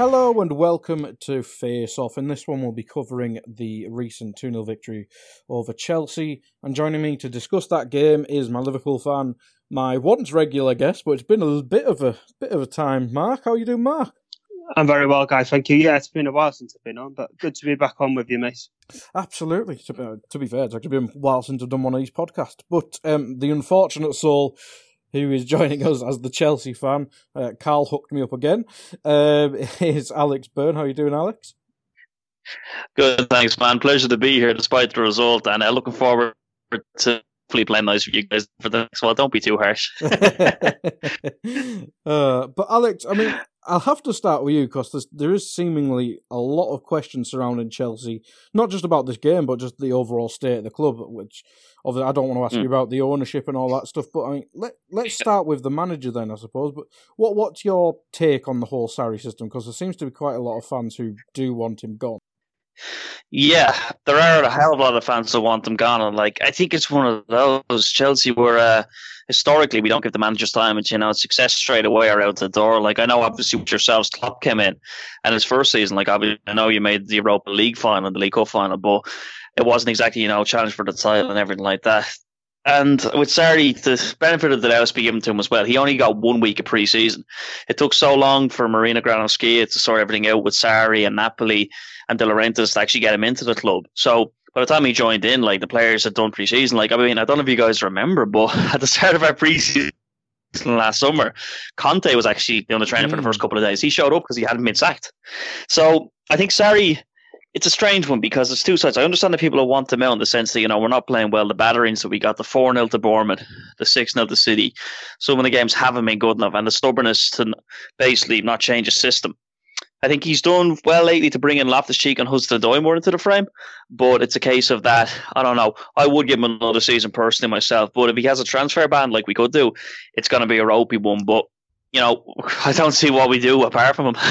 Hello and welcome to Face Off. In this one, we'll be covering the recent 2 0 victory over Chelsea. And joining me to discuss that game is my Liverpool fan, my once regular guest, but it's been a bit of a bit of a time. Mark, how are you doing, Mark? I'm very well, guys. Thank you. Yeah, it's been a while since I've been on, but good to be back on with you, mate. Absolutely. To be, to be fair, it's actually been a while since I've done one of these podcasts. But um, the unfortunate soul who is joining us as the Chelsea fan, uh, Carl hooked me up again, um, is Alex Byrne. How are you doing, Alex? Good, thanks, man. Pleasure to be here despite the result, and uh, looking forward to hopefully playing nice with you guys for the next one. Don't be too harsh. uh, but Alex, I mean, I'll have to start with you because there is seemingly a lot of questions surrounding Chelsea, not just about this game, but just the overall state of the club. Which, obviously, I don't want to ask Mm. you about the ownership and all that stuff. But I mean, let let's start with the manager then, I suppose. But what what's your take on the whole Sarri system? Because there seems to be quite a lot of fans who do want him gone. yeah, there are a hell of a lot of fans that want them gone, and like I think it's one of those. Chelsea were uh, historically we don't give the managers time, and you know success straight away are out the door. Like I know, obviously with yourselves, Klopp came in, and his first season, like I know you made the Europa League final, the League Cup final, but it wasn't exactly you know challenge for the title and everything like that. And with Sarri, the benefit of the doubt be given to him as well. He only got one week of pre-season. It took so long for Marina Granovskaia to sort everything out with Sarri and Napoli and De Laurentiis to actually get him into the club. So by the time he joined in, like the players had done pre-season. Like I mean, I don't know if you guys remember, but at the start of our pre-season last summer, Conte was actually on the training for the Mm. first couple of days. He showed up because he hadn't been sacked. So I think Sarri it's a strange one because there's two sides. I understand that people will want them out in the sense that, you know, we're not playing well. The batterings, so we got the 4 0 to Bournemouth, the 6 0 to City. Some of the games haven't been good enough, and the stubbornness to basically not change the system. I think he's done well lately to bring in Loftus Cheek and Hudson Odoi more into the frame, but it's a case of that. I don't know. I would give him another season personally myself, but if he has a transfer ban like we could do, it's going to be a ropey one. But, you know, I don't see what we do apart from him.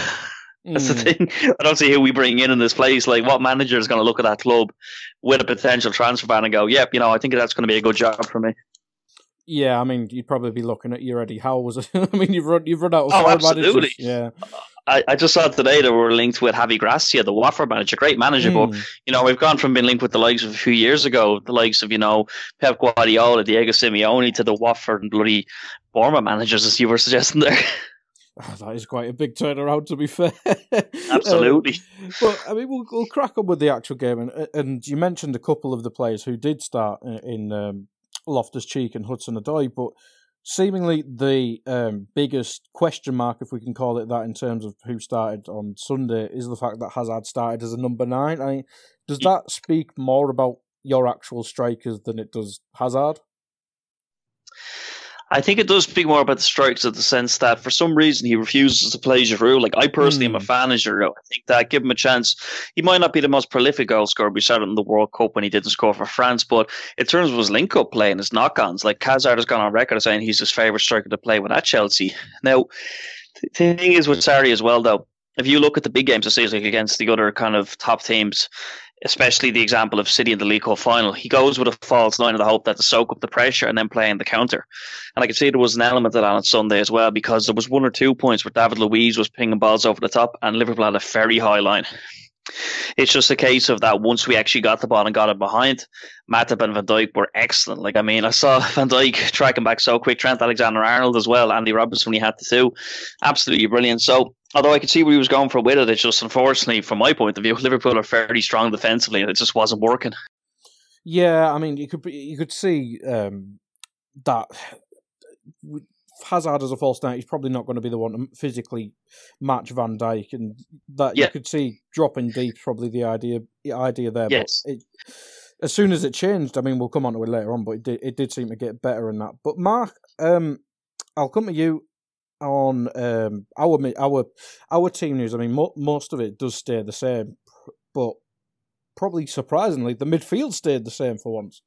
That's the Mm. thing. I don't see who we bring in in this place. Like, what manager is going to look at that club with a potential transfer ban and go, "Yep, you know, I think that's going to be a good job for me." Yeah, I mean, you'd probably be looking at your Eddie Howe's. I mean, you've run you've run out of Oh, managers. absolutely. Yeah. I, I just saw today that we're linked with Javi Gracia, the Watford manager, great manager, but Mm. you know, we've gone from being linked with the likes of a few years ago, the likes of you know Pep Guardiola, Diego Simeone, to the Watford and bloody Bournemouth managers, as you were suggesting there. Oh, that is quite a big turnaround, to be fair. Absolutely. Um, but I mean, we'll, we'll crack on with the actual game, and and you mentioned a couple of the players who did start in, in um, Loftus Cheek and Hudson Odoi, but seemingly the um, biggest question mark, if we can call it that, in terms of who started on Sunday, is the fact that Hazard started as a number nine. I mean, does that speak more about your actual strikers than it does Hazard? I think it does speak more about the strikes of the sense that for some reason he refuses to play Giroud. Like I personally am a Mm. fan of Giroud. I think that give him a chance. He might not be the most prolific goal scorer. We saw it in the World Cup when he didn't score for France, but in terms of his link up play and his knock ons, like Hazard has gone on record as saying he's his favourite striker to play with at Chelsea. Now, the thing is with Sarri as well, though, if you look at the big games this season like against the other kind of top teams, especially the example of City in the League Cup final, he goes with a false nine in the hope that to soak up the pressure and then play in the counter. And I can see there was an element of that on Sunday as well because there was one or two points where David Luiz was pinging balls over the top and Liverpool had a very high line. It's just a case of that once we actually got the ball and got it behind, Matip and Van Dijk were excellent. Like, I mean, I saw Van Dijk tracking back so quick, Trent Alexander Arnold as well, Andy when he had to do. Absolutely brilliant. So, although I could see where he was going for with it, it's just unfortunately, from my point of view, Liverpool are fairly strong defensively and it just wasn't working. Yeah, I mean, you could you could see um, that Hazard as a false nine, he's probably not going to be the one to physically match Van Dijk, and that Yeah. you could see dropping deep probably the idea the idea there. Yes. But it, as soon as it changed, I mean, we'll come on to it later on, but it did, it did seem to get better in that. But Mark, um, I'll come to you on um, our our our team news. I mean, mo- most of it does stay the same. but probably surprisingly, the midfield stayed the same for once.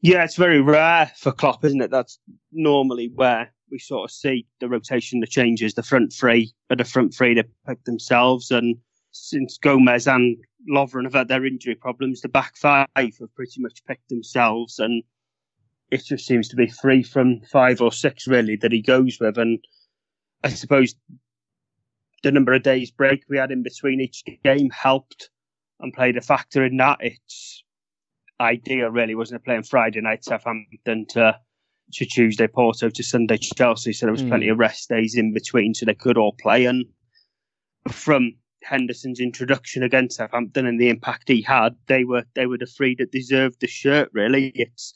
Yeah, it's very rare for Klopp, isn't it? That's normally where we sort of see the rotation, the changes. The front three are the front three to pick themselves, and since Gomez and Lovren have had their injury problems, the back five have pretty much picked themselves, and it just seems to be three from five or six really that he goes with, and I suppose the number of days break we had in between each game helped and played a factor in that. It's ideal, really, wasn't it? Playing Friday night Southampton to, to Tuesday Porto to Sunday Chelsea, so there was Mm. plenty of rest days in between, so they could all play. And from Henderson's introduction against Southampton and the impact he had, they were they were the three that deserved the shirt. Really, it's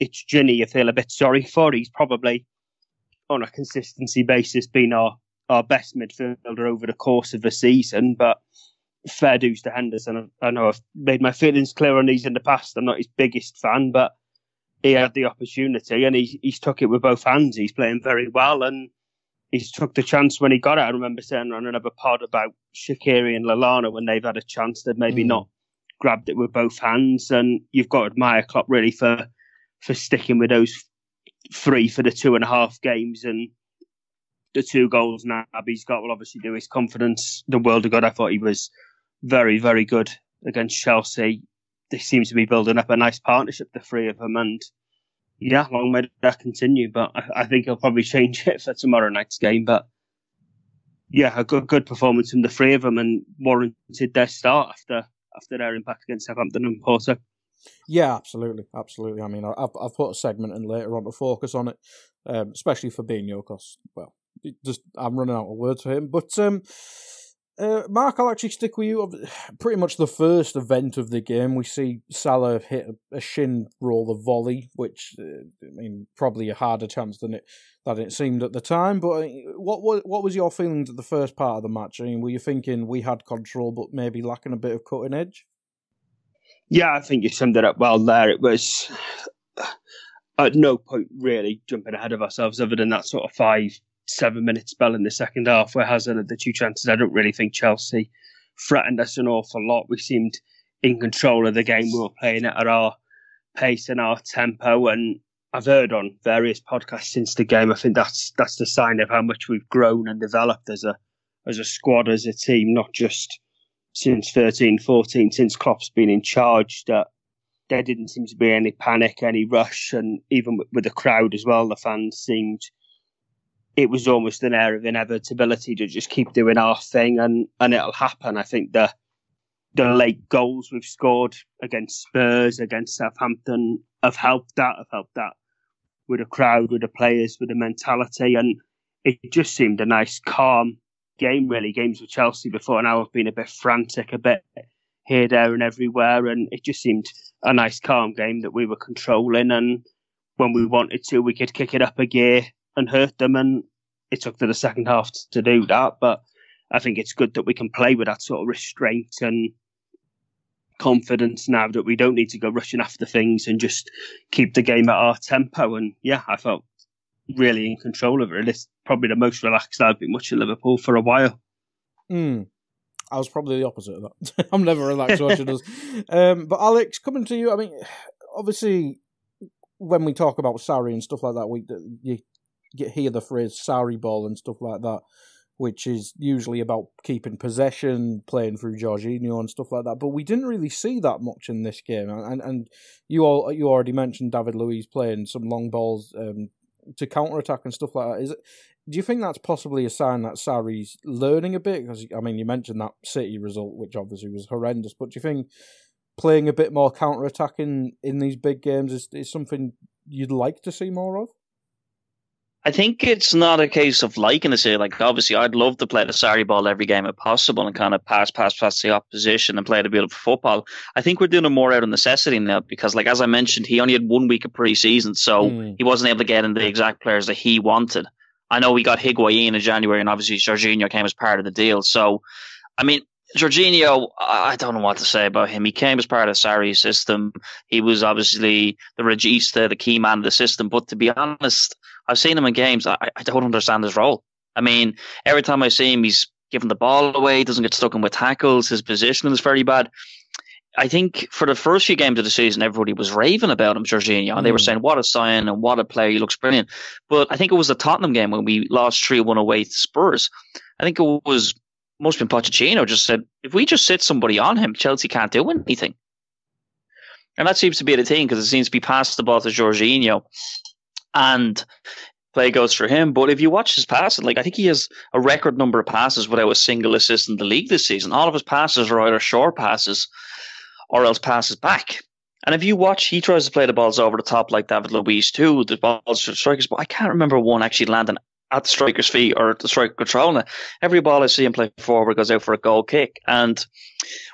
it's Gini you feel a bit sorry for. He's probably on a consistency basis been our our best midfielder over the course of the season, but fair dues to Henderson. I know I've made my feelings clear on these in the past. I'm not his biggest fan, but he had the opportunity and he, he's took it with both hands. He's playing very well and he's took the chance when he got it. I remember saying on another pod about Shaqiri and Lallana when they've had a chance, they've maybe Mm. not grabbed it with both hands. And you've got to admire Klopp really for for sticking with those three for the two and a half games and the two goals now He's got will obviously do his confidence the world of good. I thought he was very, very good against Chelsea. They seem to be building up a nice partnership, the three of them, and yeah, long may that continue. But I, I think he'll probably change it for tomorrow night's game. But yeah, a good good performance from the three of them and warranted their start after after their impact against Southampton and Porto. Yeah, absolutely, absolutely. I mean, I've I've put a segment in later on to focus on it, um, especially for Fabinho, because well, just I'm running out of words for him. But um, uh, Mark, I'll actually stick with you. Pretty much the first event of the game, we see Salah hit a, a shin roll of volley, which uh, I mean probably a harder chance than it than it seemed at the time. But uh, what what what was your feelings at the first part of the match? I mean, were you thinking we had control, but maybe lacking a bit of cutting edge? Yeah, I think you summed it up well there. It was at no point really jumping ahead of ourselves other than that sort of five, seven minute spell in the second half where Hazard had the two chances. I don't really think Chelsea threatened us an awful lot. We seemed in control of the game. We were playing it at our pace and our tempo. And I've heard on various podcasts since the game, I think that's that's the sign of how much we've grown and developed as a as a squad, as a team, not just since 13, 14, since Klopp's been in charge, that there didn't seem to be any panic, any rush, and even with, with the crowd as well, the fans seemed it was almost an air of inevitability to just keep doing our thing and, and it'll happen. I think the the late goals we've scored against Spurs, against Southampton have helped that, have helped that with the crowd, with the players, with the mentality. And it just seemed a nice, calm game, really. Games with Chelsea before now have been a bit frantic, a bit here, there, and everywhere. And it just seemed a nice, calm game that we were controlling. And when we wanted to, we could kick it up a gear and hurt them. And it took to the second half to do that. But I think it's good that we can play with that sort of restraint and confidence now that we don't need to go rushing after things and just keep the game at our tempo. And yeah, I felt really in control of it. It's probably the most relaxed I've been watching Liverpool for a while. Hmm. I was probably the opposite of that. I'm never relaxed watching us. Um, but Alex, coming to you, I mean, obviously, when we talk about Sarri and stuff like that, we you hear the phrase Sarri ball and stuff like that, which is usually about keeping possession, playing through Jorginho and stuff like that. But we didn't really see that much in this game. And and you all you already mentioned David Luiz playing some long balls um, to counter attack and stuff like that. Is it? Do you think that's possibly a sign that Sarri's learning a bit? Because I mean, you mentioned that City result, which obviously was horrendous. But do you think playing a bit more counter attacking in these big games is, is something you'd like to see more of? I think it's not a case of liking to say like obviously I'd love to play the Sarri ball every game if possible and kind of pass, pass, pass the opposition and play the beautiful football. I think we're doing it more out of necessity now because like as I mentioned, he only had one week of pre-season, so Mm. he wasn't able to get in the exact players that he wanted. I know we got Higuain in January and obviously Jorginho came as part of the deal. So I mean Jorginho, I don't know what to say about him. He came as part of Sarri's system. He was obviously the regista, the key man of the system. But to be honest, I've seen him in games. I, I don't understand his role. I mean, every time I see him, he's giving the ball away, doesn't get stuck in with tackles. His positioning is very bad. I think for the first few games of the season, everybody was raving about him, Jorginho, and they were Mm. saying, "What a sign and what a player! He looks brilliant." But I think it was the Tottenham game when we lost three one away to Spurs. I think it was must have been Pochettino just said, "If we just sit somebody on him, Chelsea can't do anything." And that seems to be the thing because it seems to be passed the ball to Jorginho, and play goes for him. But if you watch his passing, like I think he has a record number of passes without a single assist in the league this season. All of his passes are either short passes or else passes back. And if you watch, he tries to play the balls over the top like David Luiz too. The balls to strikers, but I can't remember one actually landing at the striker's feet or the striker controlling it. Every ball I see him play forward goes out for a goal kick. And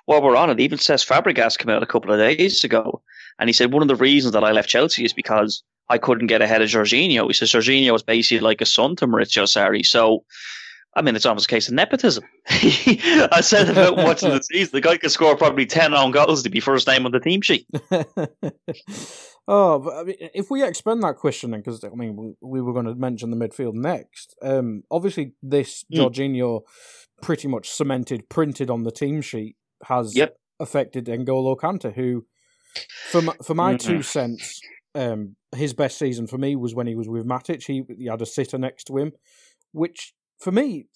while we're on it, even Cesc Fabregas came out a couple of days ago, and he said one of the reasons that I left Chelsea is because I couldn't get ahead of Jorginho. He says Jorginho was basically like a son to Maurizio Sarri. So, I mean, it's almost a case of nepotism. I said about watching the season, the guy could score probably 10 own goals to be first name on the team sheet. oh, but I mean, if we expand that question, because I mean, we, we were going to mention the midfield next. Um, obviously, this Mm. Jorginho pretty much cemented, printed on the team sheet, has Yep. affected N'Golo Kante, who, for my, for my Mhm. two cents, um, his best season for me was when he was with Matic. He, he had a sitter next to him, which for me,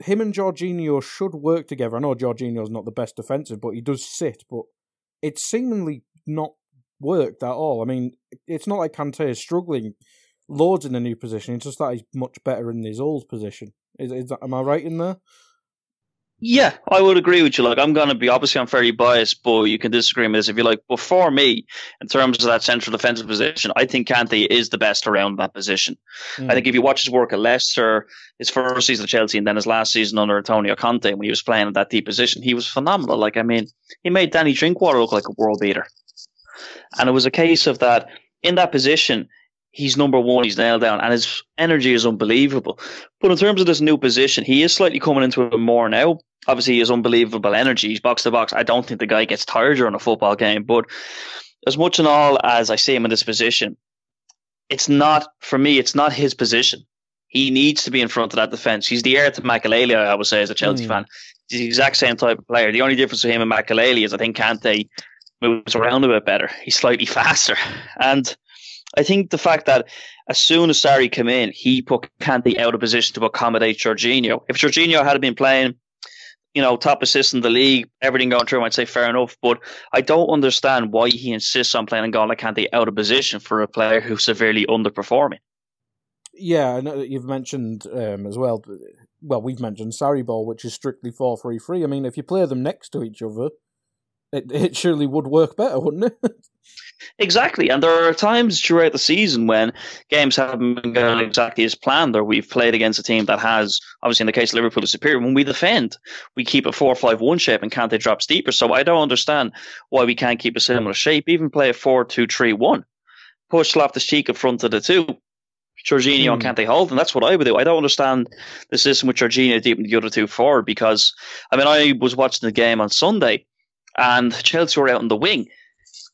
him and Jorginho should work together. I know Jorginho's not the best defensive, but he does sit. But it's seemingly not worked at all. I mean, it's not like Kante is struggling loads in the new position. It's just that he's much better in his old position. Is, is that, am I right in there? Yeah, I would agree with you. Like, I'm going to be obviously I'm very biased, but you can disagree with this if you like. But for me, in terms of that central defensive position, I think Kante is the best around that position. Mm. I think if you watch his work at Leicester, his first season at Chelsea, and then his last season under Antonio Conte, when he was playing in that deep position, he was phenomenal. Like, I mean, he made Danny Drinkwater look like a world beater. And it was a case of that in that position, he's number one, he's nailed down, and his energy is unbelievable. But in terms of this new position, he is slightly coming into it more now. Obviously, he has unbelievable energy. He's box to box. I don't think the guy gets tired during a football game, but as much and all as I see him in this position, it's not for me. It's not his position. He needs to be in front of that defense. He's the heir to Makelele, I would say, as a Chelsea Mm. fan. He's the exact same type of player. The only difference with him and Makelele is I think Kante moves around a bit better. He's slightly faster, and I think the fact that as soon as Sarri came in, he put Kante out of position to accommodate Jorginho. If Jorginho had been playing, you know, top assist in the league, everything going through, I'd say fair enough. But I don't understand why he insists on playing N'Golo Kante out of position for a player who's severely underperforming. Yeah, I know you've mentioned um, as well. Well, we've mentioned Sarri ball, which is strictly four three three. I mean, if you play them next to each other, it it surely would work better, wouldn't it? Exactly, and there are times throughout the season when games haven't been going exactly as planned, or we've played against a team that has, obviously in the case of Liverpool, is superior. When we defend, we keep a four-five-one shape and Kante drops deeper. So I don't understand why we can't keep a similar shape. Even play a four-two-three-one, push Loftus Cheek in front of the two. Jorginho and Hmm. Kante hold, and that's what I would do. I don't understand the system with Jorginho deep in the other two forward because, I mean, I was watching the game on Sunday, and Chelsea were out in the wing.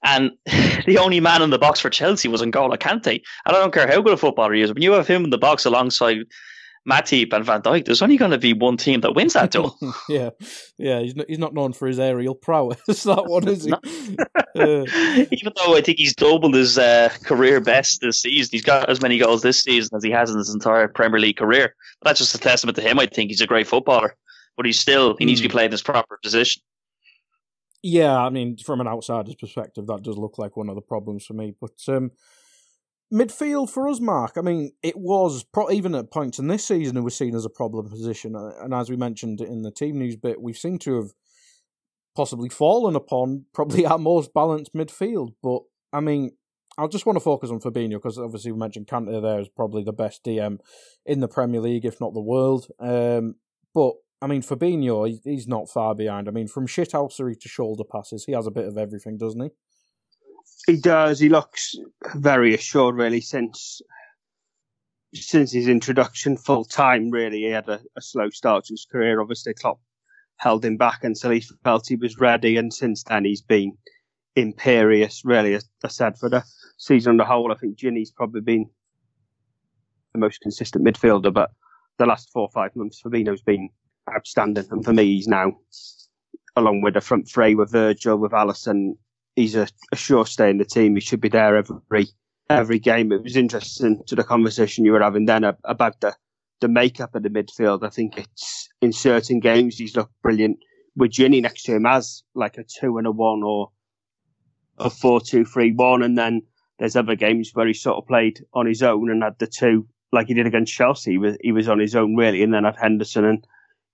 And the only man in the box for Chelsea was N'Golo Kante. And I don't care how good a footballer he is. When you have him in the box alongside Matip and Van Dijk, there's only going to be one team that wins that duel. yeah, yeah. He's not, he's not known for his aerial prowess. that one is he? Uh, Even though I think he's doubled his uh, career best this season, he's got as many goals this season as he has in his entire Premier League career. But that's just a testament to him. I think he's a great footballer, but he's still he needs to be played in his proper position. Yeah, I mean, from an outsider's perspective, that does look like one of the problems for me. But um, midfield for us, Mark, I mean, it was pro- even at points in this season it was seen as a problem position. Uh, And as we mentioned in the team news bit, we seem to have possibly fallen upon probably our most balanced midfield. But I mean, I just want to focus on Fabinho because obviously we mentioned Kante there is probably the best DM in the Premier League, if not the world. Um, but I mean, Fabinho, he- he's not far behind. I mean, from shithousery to shoulder passes, he has a bit of everything, doesn't he? He does. He looks very assured, really, since since his introduction full time. Really, he had a, a slow start to his career. Obviously, Klopp held him back until he felt he was ready, and since then he's been imperious. Really, as I said, for the season on the whole, I think Gini's probably been the most consistent midfielder, but the last four or five months, Fabinho's been outstanding. And for me, he's now, along with the front three with Virgil, with Alisson, he's a, a sure stay in the team. He should be there every every game. It was interesting to the conversation you were having then about the the makeup of the midfield. I think it's in certain games he's looked brilliant. With Gini next to him as like a two and a one or a four two three one, and then there's other games where he sort of played on his own and had the two like he did against Chelsea. He was he was on his own really, and then had Henderson and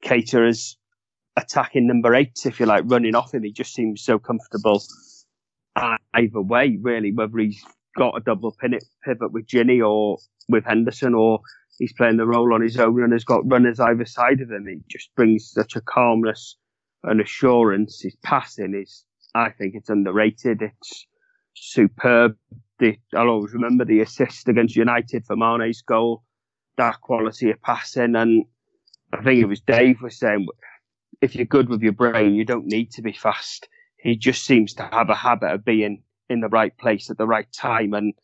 As attacking number eight, if you like, running off him. He just seems so comfortable either way, really, whether he's got a double pivot with Gini or with Henderson, or he's playing the role on his own and has got runners either side of him. He just brings such a calmness and assurance. His passing is, I think, it's underrated. It's superb. The, I'll always remember the assist against United for Mane's goal, that quality of passing. And I think it was Dave was saying, if you're good with your brain, you don't need to be fast. He just seems to have a habit of being in the right place at the right time. And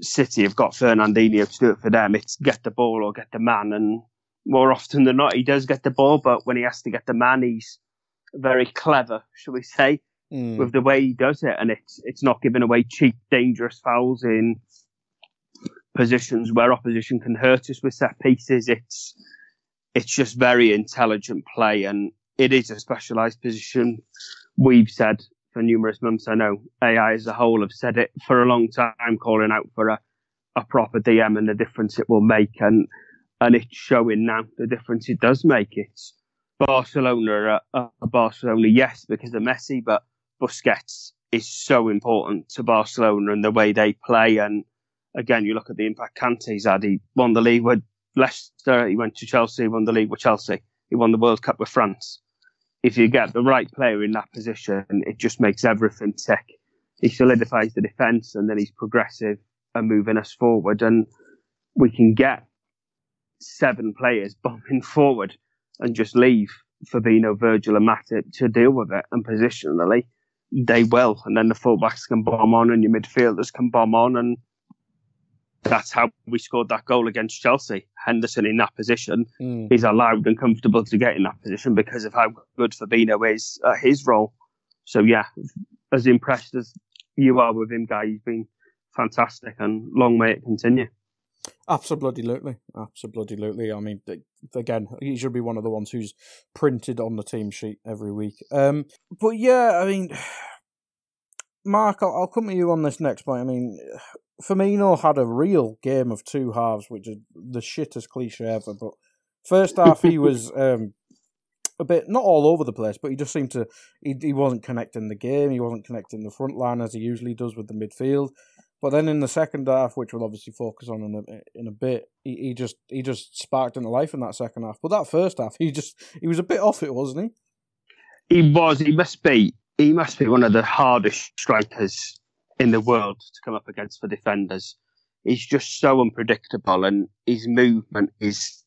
City have got Fernandinho to do it for them. It's get the ball or get the man. And more often than not, he does get the ball, but when he has to get the man, he's very clever, shall we say, mm. with the way he does it. And it's it's not giving away cheap, dangerous fouls in positions where opposition can hurt us with set pieces. It's it's just very intelligent play, and it is a specialised position. We've said for numerous months. I know AI as a whole have said it for a long time, calling out for a, a proper DM and the difference it will make, and and it's showing now the difference it does make. It's Barcelona, uh, Barcelona, yes, because of Messi, but Busquets is so important to Barcelona and the way they play. And again, you look at the impact Kante's had. He won the league with Leicester. He went to Chelsea, won the league with Chelsea. He won the World Cup with France if you get the right player in that position, it just makes everything tick. He solidifies the defence and then he's progressive and moving us forward. And we can get seven players bombing forward and just leave Fabinho, Virgil, and Matip to deal with it. And positionally, they will. And then the fullbacks can bomb on and your midfielders can bomb on. And that's how we scored that goal against Chelsea. Henderson in that position mm. is allowed and comfortable to get in that position because of how good Fabinho is at his role. So yeah, as impressed as you are with him, guy, he's been fantastic, and long may it continue. Absolutely, absolutely. I mean, again, he should be one of the ones who's printed on the team sheet every week. Um, but yeah, I mean, Mark, I'll, I'll come to you on this next point. I mean, Firmino had a real game of two halves, which is the shittest cliche ever. But first half, he was um, a bit not all over the place, but he just seemed to he he wasn't connecting the game. He wasn't connecting the front line as he usually does with the midfield. But then in the second half, which we'll obviously focus on in a in a bit, he, he just he just sparked into life in that second half. But that first half, he just he was a bit off it, wasn't he? He was. He must be. He must be one of the hardest strikers in the world to come up against for defenders. He's just so unpredictable, and his movement is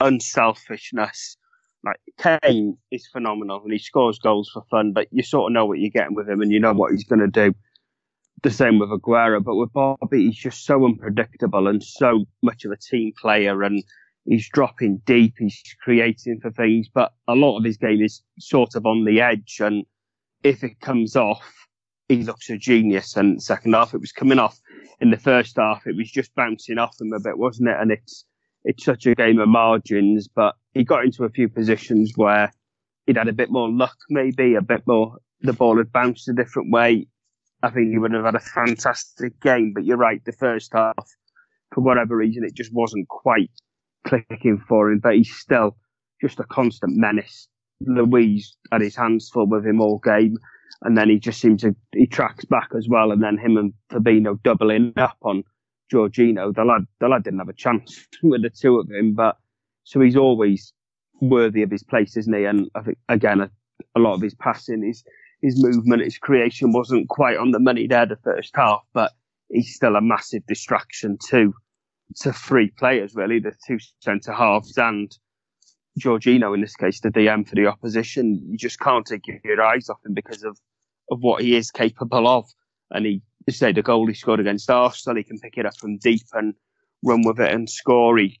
unselfishness. Like Kane is phenomenal, and he scores goals for fun, but you sort of know what you're getting with him, and you know what he's going to do. The same with Aguero, but with Bobby, he's just so unpredictable and so much of a team player, and he's dropping deep, he's creating for things, but a lot of his game is sort of on the edge, and if it comes off, he looks a genius. And second half, it was coming off. In the first half, it was just bouncing off him a bit, wasn't it? And it's it's such a game of margins. But he got into a few positions where he'd had a bit more luck, maybe a bit more. The ball had bounced a different way. I think he would have had a fantastic game. But you're right, the first half, for whatever reason, it just wasn't quite clicking for him. But he's still just a constant menace. Luiz had his hands full with him all game and then he just seemed to he tracks back as well, and then him and Fabinho doubling up on Jorginho. The lad, the lad didn't have a chance with the two of him, but so he's always worthy of his place, isn't he? And I think again, a, a lot of his passing, his his movement, his creation wasn't quite on the money there the first half, but he's still a massive distraction to to three players really, the two centre halves and Jorginho in this case, the DM for the opposition. You just can't take your eyes off him because of of what he is capable of. And he, say, the goal he scored against Arsenal, he can pick it up from deep and run with it and score. He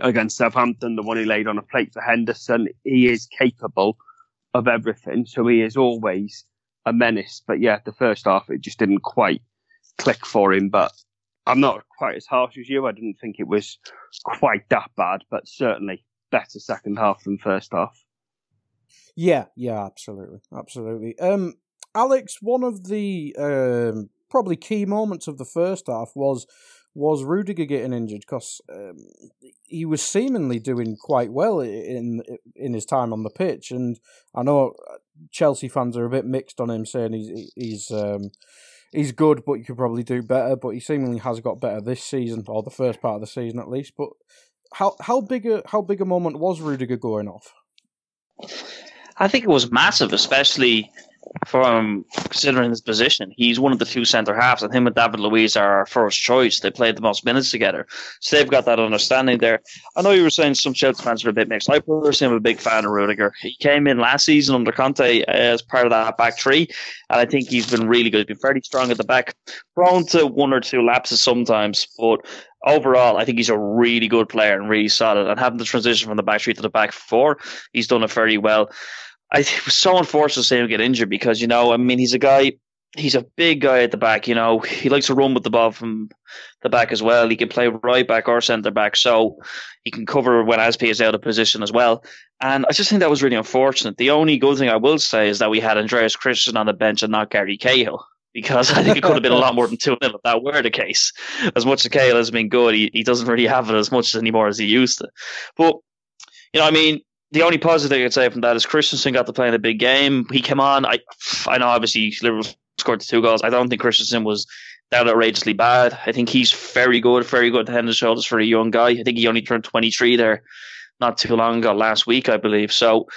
against Southampton, the one he laid on a plate for Henderson. He is capable of everything, so he is always a menace. But yeah, the first half it just didn't quite click for him. But I'm not quite as harsh as you. I didn't think it was quite that bad, but certainly better second half than first half. Yeah, yeah, absolutely, absolutely. Um, Alex, one of the um, probably key moments of the first half was was Rudiger getting injured because um, he was seemingly doing quite well in in his time on the pitch, and I know Chelsea fans are a bit mixed on him, saying he's he's um, he's good, but you could probably do better. But he seemingly has got better this season, or the first part of the season at least. But how how big a how big a moment was Rudiger going off? I think it was massive, especially from considering his position. He's one of the two centre halves, and him and David Luiz are our first choice. They played the most minutes together, so they've got that understanding there. I know you were saying some Chelsea fans are a bit mixed. I personally am a big fan of Rudiger. He came in last season under Conte as part of that back three, and I think he's been really good. He's been fairly strong at the back, prone to one or two lapses sometimes, but overall, I think he's a really good player and really solid. And having the transition from the back three to the back four, he's done it very well. I it was so unfortunate to see him get injured because you know, I mean, he's a guy. He's a big guy at the back. You know, he likes to run with the ball from the back as well. He can play right back or centre back, so he can cover when Azpi is out of position as well. And I just think that was really unfortunate. The only good thing I will say is that we had Andreas Christensen on the bench and not Gary Cahill because I think it could have been a lot more than 2 0 if that were the case. As much as Cahill has been good, he, he doesn't really have it as much anymore as he used to. But, you know, I mean, the only positive I could say from that is Christensen got to play in a big game. He came on. I I know obviously Liverpool scored the two goals. I don't think Christensen was that outrageously bad. I think he's very good, very good to head and shoulders for a young guy. I think he only turned 23 there not too long ago, last week, I believe. So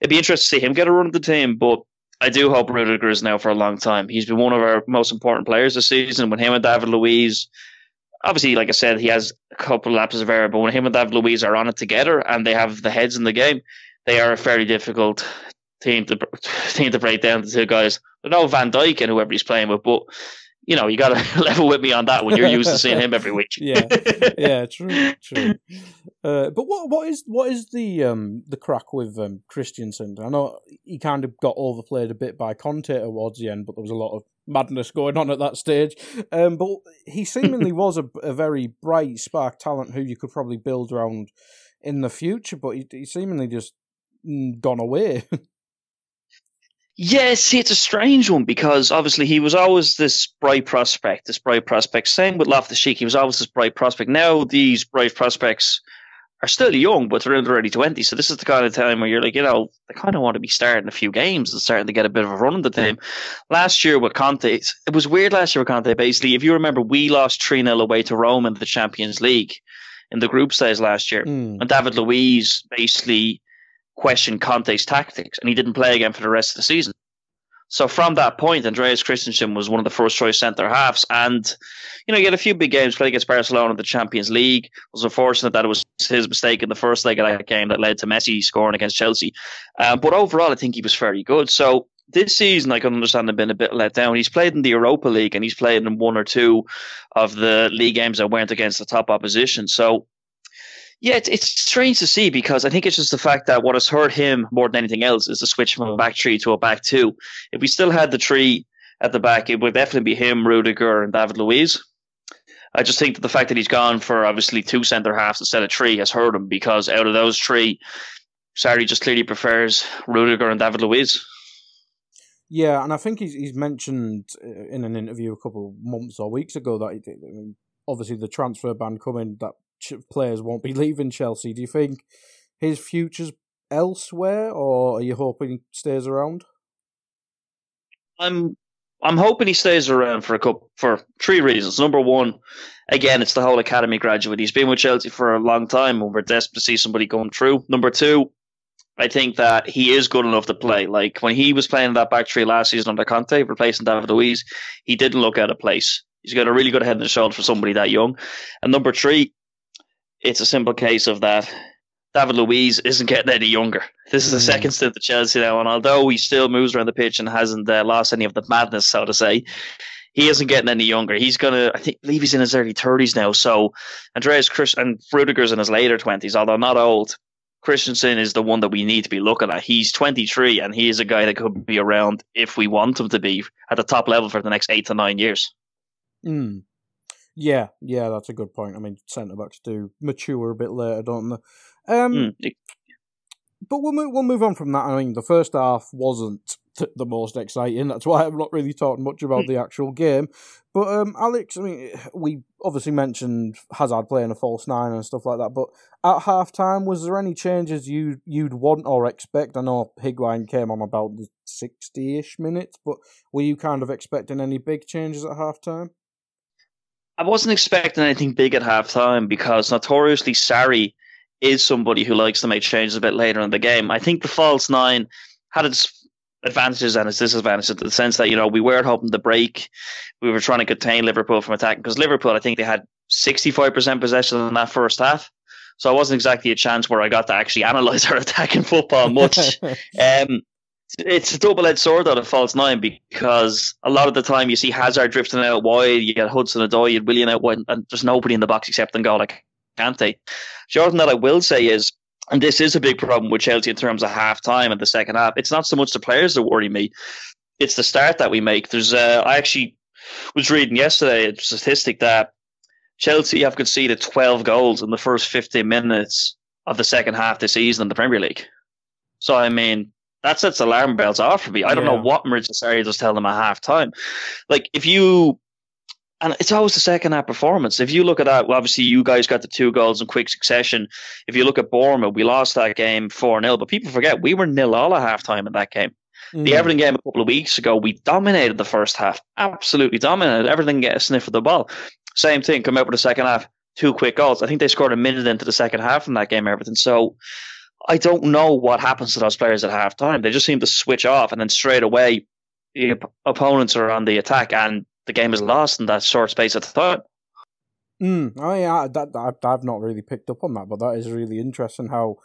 it'd be interesting to see him get a run of the team. But I do hope Rudiger is now for a long time. He's been one of our most important players this season. When him and David Luiz obviously, like I said, he has a couple of lapses of error, but when him and David Luiz are on it together and they have the heads in the game, they are a fairly difficult team to team to break down. The two guys, know Van Dijk and whoever he's playing with, but you know, you got to level with me on that when you're used to seeing him every week. yeah, yeah, true, true. Uh, but what what is what is the um the crack with um, Christensen? I know he kind of got overplayed a bit by Conte towards the end, but there was a lot of madness going on at that stage. Um, but he seemingly was a, a very bright spark talent who you could probably build around in the future, but he, he seemingly just mm, gone away. Yeah, see, it's a strange one because obviously he was always this bright prospect, this bright prospect. Same with Loftus Cheek, he was always this bright prospect. Now these bright prospects are still young, but they're in their early 20s. So this is the kind of time where you're like, you know, they kind of want to be starting a few games and starting to get a bit of a run in the team. Last year with Conte, it was weird last year with Conte. Basically, if you remember, we lost 3 0 away to Rome in the Champions League in the group stage last year. Mm. And David Luiz basically questioned Conte's tactics and he didn't play again for the rest of the season. So from that point, Andreas Christensen was one of the first choice centre halves, and you know he had a few big games. Played against Barcelona in the Champions League. It was unfortunate that it was his mistake in the first leg of that game that led to Messi scoring against Chelsea. Um, but overall, I think he was very good. So this season, I can understand him being a bit let down. He's played in the Europa League and he's played in one or two of the league games that weren't against the top opposition. So yeah, it's, it's strange to see because I think it's just the fact that what has hurt him more than anything else is the switch from a back three to a back two. If we still had the three at the back, it would definitely be him, Rudiger, and David Luiz. I just think that the fact that he's gone for obviously two centre halves instead of three has hurt him because out of those three, Sarri just clearly prefers Rudiger and David Luiz. Yeah, and I think he's he's mentioned uh, in an interview a couple of months or weeks ago that he, I mean, obviously the transfer ban coming that players won't be leaving Chelsea. Do you think his future's elsewhere, or are you hoping he stays around? I'm I'm hoping he stays around for a couple for three reasons. Number one, again, it's the whole academy graduate. He's been with Chelsea for a long time, and we're desperate to see somebody going through. Number two, I think that he is good enough to play. Like when he was playing that back three last season under Conte, replacing David Luiz, he didn't look out of place. He's got a really good head and shoulders for somebody that young. And number three, it's a simple case of that David Luiz isn't getting any younger. This is the Mm. second stint at Chelsea now, and although he still moves around the pitch and hasn't uh, lost any of the madness, so to say, he isn't getting any younger. He's gonna, I think, believe he's in his early thirties now. So Andreas Chris and Rudiger's in his later twenties, although not old. Christensen is the one that we need to be looking at. He's 23 and he is a guy that could be around if we want him to be at the top level for the next eight to nine years. Mm. Yeah, yeah, that's a good point. I mean, centre backs do mature a bit later, don't they? Um, Mm. but we'll move, we'll move on from that. I mean, the first half wasn't th- the most exciting. That's why I'm not really talking much about the actual game. But um, Alex, I mean, we obviously mentioned Hazard playing a false nine and stuff like that. But at half time, was there any changes you you'd want or expect? I know Higuain came on about the sixty-ish minutes, but were you kind of expecting any big changes at half time? I wasn't expecting anything big at halftime because notoriously Sarri is somebody who likes to make changes a bit later in the game. I think the false nine had its advantages and its disadvantages in the sense that, you know, we weren't hoping to break. We were trying to contain Liverpool from attacking because Liverpool, I think they had 65% possession in that first half. So it wasn't exactly a chance where I got to actually analyse our attacking football much. um, it's a double-edged sword on a false nine because a lot of the time you see Hazard drifting out wide, you get Hudson Odoi, you get Willian out wide, and there's nobody in the box except N'Golo Kante. The other thing that I will say is, and this is a big problem with Chelsea in terms of half time and the second half, it's not so much the players that worry me, it's the start that we make. There's, uh, I actually was reading yesterday a statistic that Chelsea have conceded 12 goals in the first 15 minutes of the second half this season in the Premier League. So, I mean, that sets alarm bells off for me. I don't Yeah. know what Maurizio Sarri does tell them at half time. Like, if you, and it's always the second half performance. If you look at that, well, obviously you guys got the two goals in quick succession. If you look at Bournemouth, we lost that game 4 0, but people forget we were nil all at half time in that game. The Mm. Everton game a couple of weeks ago, we dominated the first half. Absolutely dominated. Everything get a sniff of the ball. Same thing, come out with the second half, two quick goals. I think they scored a minute into the second half in that game, Everton. So I don't know what happens to those players at half time. They just seem to switch off and then straight away the op- opponents are on the attack and the game is lost in that short space of time. Mm, oh yeah, that, that I've not really picked up on that, but that is really interesting how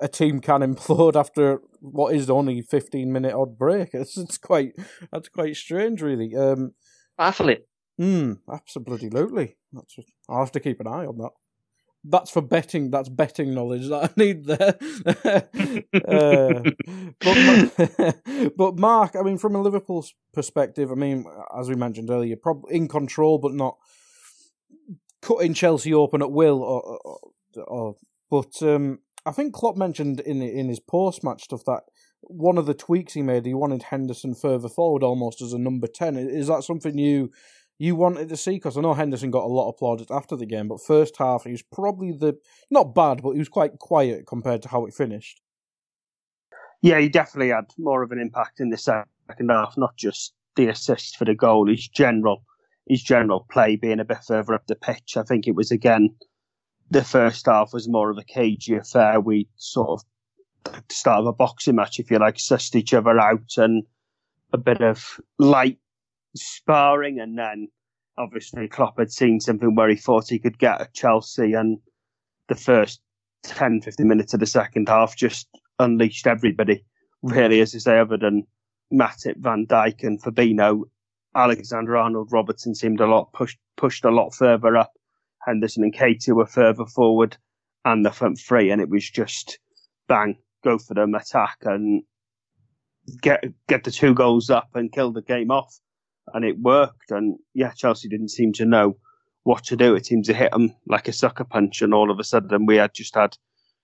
a team can implode after what is only fifteen minute odd break. It's, it's quite that's quite strange, really. Um, Baffling. mm, absolutely. That's I'll have to keep an eye on that. That's for betting. That's betting knowledge that I need there. uh, but, but Mark, I mean, from a Liverpool's perspective, I mean, as we mentioned earlier, probably in control, but not cutting Chelsea open at will. Or, or, or but um, I think Klopp mentioned in in his post match stuff that one of the tweaks he made, he wanted Henderson further forward, almost as a number ten. Is that something you? You wanted to see because I know Henderson got a lot of plaudits after the game, but first half he was probably the not bad, but he was quite quiet compared to how it finished. Yeah, he definitely had more of an impact in the second half, not just the assist for the goal, his general his general play being a bit further up the pitch. I think it was again the first half was more of a cagey affair. We sort of start of a boxing match, if you like, sussed each other out and a bit of light sparring and then obviously Klopp had seen something where he thought he could get at Chelsea and the first 10, 15 minutes of the second half just unleashed everybody. Really, as I say, other than Matip, Van Dijk, and Fabinho, Alexander Arnold Robertson seemed a lot pushed pushed a lot further up. Henderson and Keita were further forward, and the front three, and it was just bang, go for them, attack, and get get the two goals up and kill the game off, and it worked. And yeah, Chelsea didn't seem to know what to do. It seemed to hit them like a sucker punch, and all of a sudden we had just had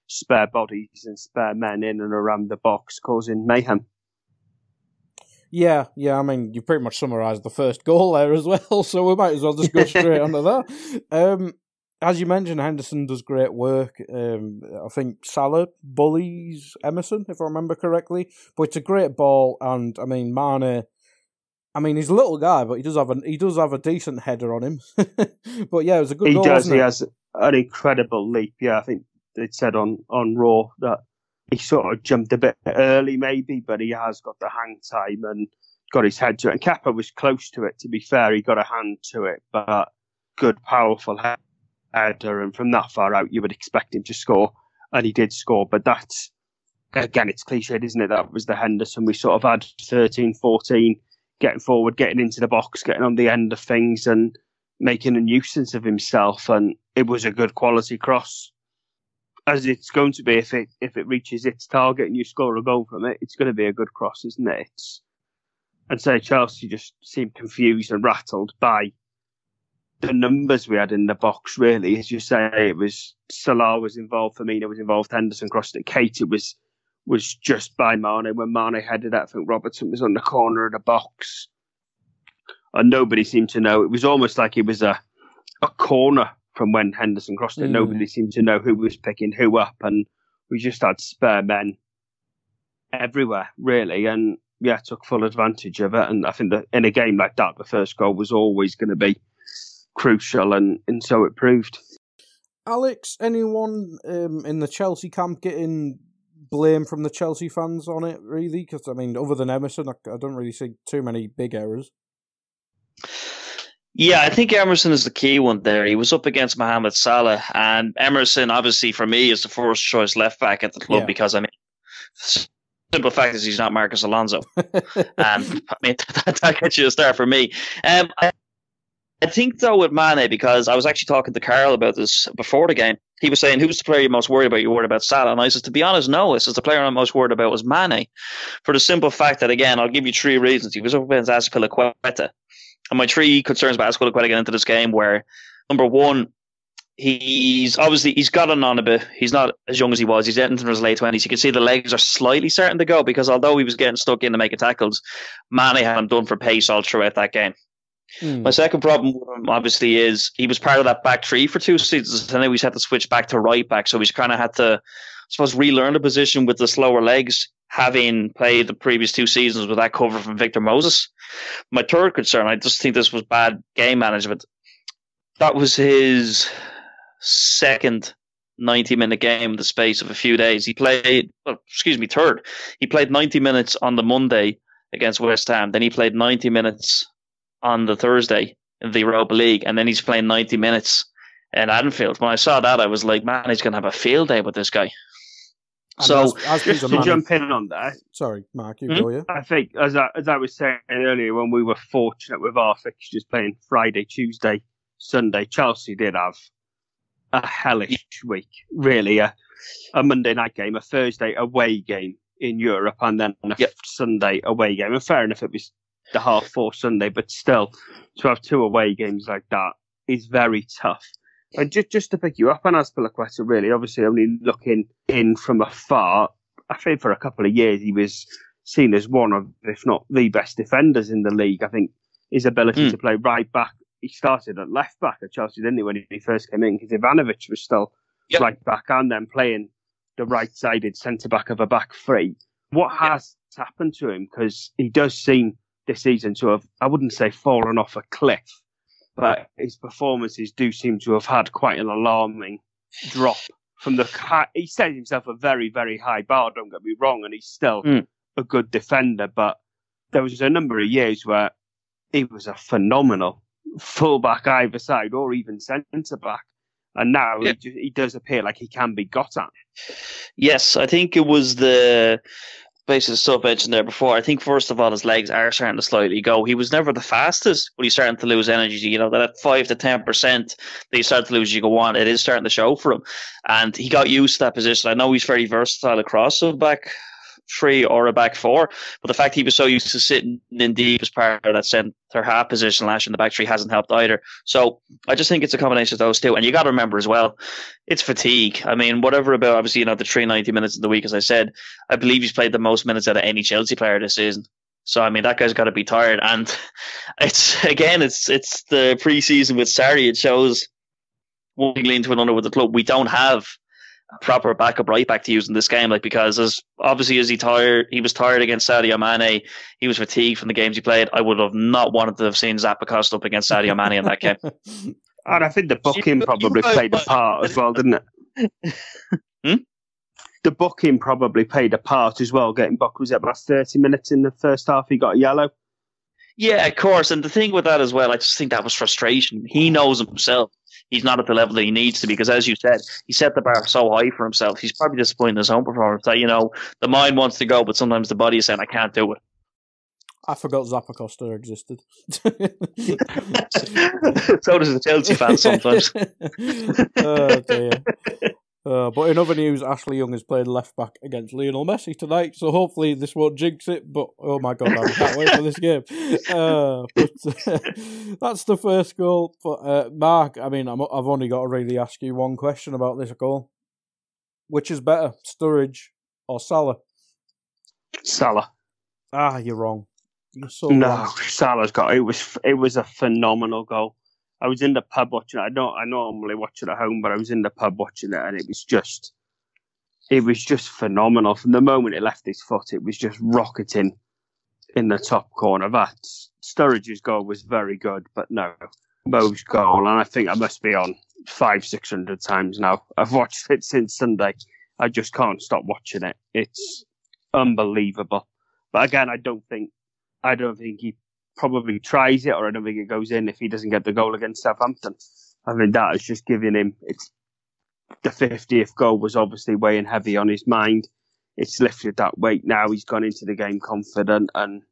spare bodies and spare men in and around the box, causing mayhem. Yeah, yeah. I mean, you pretty much summarised the first goal there as well, so we might as well just go straight onto that. Um, as you mentioned, Henderson does great work. Um, I think Salah bullies Emerson, if I remember correctly. But it's a great ball, and I mean, Mane. I mean, he's a little guy, but he does have a he does have a decent header on him. but yeah, it was a good he goal. does. He it? has an incredible leap. Yeah, I think they said on on Raw that he sort of jumped a bit early, maybe, but he has got the hang time and got his head to it. And Kepa was close to it. To be fair, he got a hand to it, but good, powerful he- header. And from that far out, you would expect him to score, and he did score. But that's again, it's cliched, isn't it? That was the Henderson we sort of had 13, 14 getting forward, getting into the box, getting on the end of things, and making a nuisance of himself. And it was a good quality cross, as it's going to be if it if it reaches its target and you score a goal from it. It's going to be a good cross, isn't it? It's, I'd say Chelsea just seemed confused and rattled by the numbers we had in the box. Really, as you say, it was Salah was involved, Firmino was involved, Henderson crossed it, Keita was was just by Mane. When Mane headed it, I think Robertson was on the corner of the box. And nobody seemed to know. It was almost like it was a, a corner from when Henderson crossed it. Mm. Nobody seemed to know who was picking who up. And we just had spare men everywhere, really. And yeah, took full advantage of it. And I think that in a game like that, the first goal was always going to be crucial. And, and so it proved. Alex, anyone um, in the Chelsea camp getting blame from the Chelsea fans on it, really? Because, I mean, other than Emerson, I, I don't really see too many big errors. Yeah, I think Emerson is the key one there. He was up against Mohamed Salah, and Emerson, obviously, for me, is the first choice left back at the club Yeah. because I mean, simple fact is he's not Marcos Alonso, and I mean that, that gets you a start for me. Um, I, I think though with Mane because I was actually talking to Carl about this before the game. He was saying, "Who's the player you're most worried about? You're worried about Salah." And I said, "To be honest, no. I says the player I'm most worried about was Mane, for the simple fact that again, I'll give you three reasons. He was up against Azpilicueta, and my three concerns about Azpilicueta getting into this game were number one, he's obviously he's gotten on a bit. He's not as young as he was. He's into his late twenties. You can see the legs are slightly starting to go because although he was getting stuck in to making tackles, Mane hadn't done for pace all throughout that game. Hmm. My second problem with him, obviously, is he was part of that back three for two seasons, and then he's had to switch back to right back. So he's kind of had to, I suppose, relearn the position with the slower legs, having played the previous two seasons with that cover from Victor Moses. My third concern, I just think this was bad game management. That was his second 90 minute game in the space of a few days. He played, well, excuse me, third. He played 90 minutes on the Monday against West Ham. Then he played 90 minutes on the Thursday in the Europa League. And then he's playing 90 minutes in Anfield. When I saw that, I was like, man, he's going to have a field day with this guy. And so, as, as Just to Mann- jump in on that, Sorry, Mark, you Hmm? go, yeah? I think, as I, as I was saying earlier, when we were fortunate with our fixtures playing Friday, Tuesday, Sunday, Chelsea did have a hellish week. Really, a, a Monday night game, a Thursday away game in Europe, and then a Yep. Sunday away game. And fair enough, it was the half four Sunday, but still, to have two away games like that is very tough. And just just to pick you up on Azpilicueta, really, obviously only looking in from afar, I think for a couple of years he was seen as one of, if not the best defenders in the league. I think his ability Mm. to play right back, he started at left back at Chelsea, didn't he, when he first came in? Because Ivanovic was still Yep. right back and then playing the right sided centre back of a back three. What has happened to him? Because he does seem this season to have, I wouldn't say fallen off a cliff, but his performances do seem to have had quite an alarming drop from the. hi- He set himself a very, very high bar. Don't get me wrong, and he's still Mm. a good defender. But there was a number of years where he was a phenomenal fullback either side, or even centre back, and now Yeah. he, just, he does appear like he can be got at. Yes, I think it was the basic stuff mentioned there before. I think first of all his legs are starting to slightly go. He was never the fastest, but he's starting to lose energy. You know that at five to ten percent that you start to lose, you go on. It is starting to show for him, and he got used to that position. I know he's very versatile across the back three or a back four, but the fact he was so used to sitting in deep as part of that centre half position last year in the back three hasn't helped either. So I just think it's a combination of those two, and you got to remember as well it's fatigue. I mean, whatever about obviously you know the three ninety minutes in the week, as I said, I believe he's played the most minutes out of any Chelsea player this season. So I mean, that guy's got to be tired, and it's again, it's it's the preseason with Sarri. It shows one thing leading to another with the club. We don't have proper backup right back to use in this game, like because as obviously as he tired, he was tired against Sadio Mane. He was fatigued from the games he played. I would have not wanted to have seen Zappacosta up against Sadio Mane in that game. And I think the booking You- probably you played a part as well, didn't it? Hmm? The booking probably played a part as well. Getting booked was it about thirty minutes in the first half. He got yellow. Yeah, of course. And the thing with that as well, I just think that was frustration. He knows himself. He's not at the level that he needs to because, as you said, he set the bar so high for himself. He's probably disappointed in his own performance that, you know, the mind wants to go, but sometimes the body is saying, I can't do it. I forgot Zappacosta existed. so does the Chelsea fan sometimes. oh dear. Uh, but in other news, Ashley Young has played left back against Lionel Messi tonight, so hopefully this won't jinx it. But oh my god, I can't wait for this game. Uh, but uh, that's the first goal. But uh, Mark, I mean, I'm, I've only got to really ask you one question about this goal: which is better, Sturridge or Salah? Salah. Ah, you're wrong. You're so No, wrong. Salah's got it was it was a phenomenal goal. I was in the pub watching it. I don't I normally watch it at home, but I was in the pub watching it, and it was just it was just phenomenal. From the moment it left his foot, it was just rocketing in the top corner. That Sturridge's goal was very good, but no, Mo's goal, and I think I must be on five six hundred times now. I've watched it since Sunday. I just can't stop watching it. It's unbelievable. But again, I don't think I don't think he probably tries it, or I don't think it goes in if he doesn't get the goal against Southampton. I think that is just giving him. It's the fiftieth goal was obviously weighing heavy on his mind. It's lifted that weight now. He's gone into the game confident, and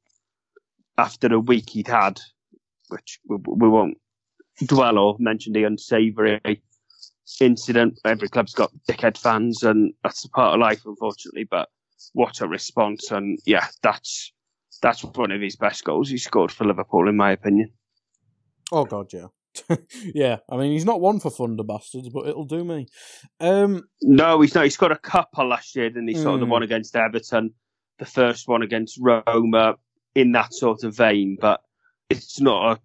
after the week he'd had, which we, we won't dwell or mention the unsavoury incident. Every club's got dickhead fans, and that's a part of life, unfortunately. But what a response! And yeah, that's that's one of his best goals he scored for Liverpool, in my opinion. Oh god, yeah, yeah. I mean, he's not one for thunder bastards, but it'll do me. Um, No, he's not. He's got a couple last year, didn't he? Sort of the Mm. one against Everton, the first one against Roma, in that sort of vein. But it's not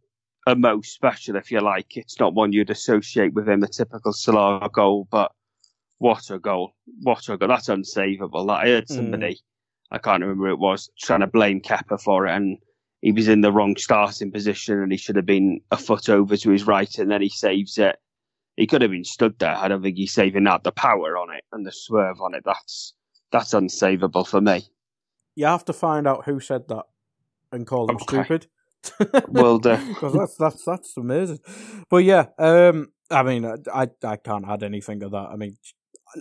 a, a most special, if you like. It's not one you'd associate with him, a typical Salah goal. But what a goal! What a goal! That's unsavable. I heard somebody, I can't remember it was, trying to blame Kepa for it, and he was in the wrong starting position, and he should have been a foot over to his right, and then he saves it he could have been stood there. I don't think he's saving that. The power on it and the swerve on it, that's that's unsavable for me. you have to find out who said that and call them Okay. stupid. well do. because that's that's that's amazing. But yeah, um, I mean, I I can't add anything to that. I mean,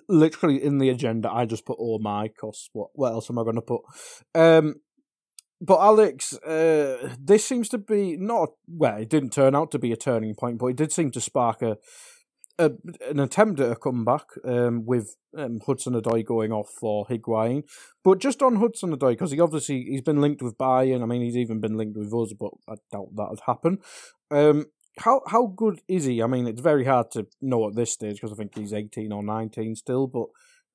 literally in the agenda, I just put all my costs. What what else am I going to put? Um, but Alex, uh, this seems to be not well. It didn't turn out to be a turning point, but it did seem to spark a. A, an attempt at a comeback um, with um, Hudson Odoi going off for Higuain, but just on Hudson Odoi because he obviously he's been linked with Bayern. I mean, he's even been linked with us, but I doubt that would happen. Um, how how good is he? I mean, it's very hard to know at this stage because I think he's eighteen or nineteen still. But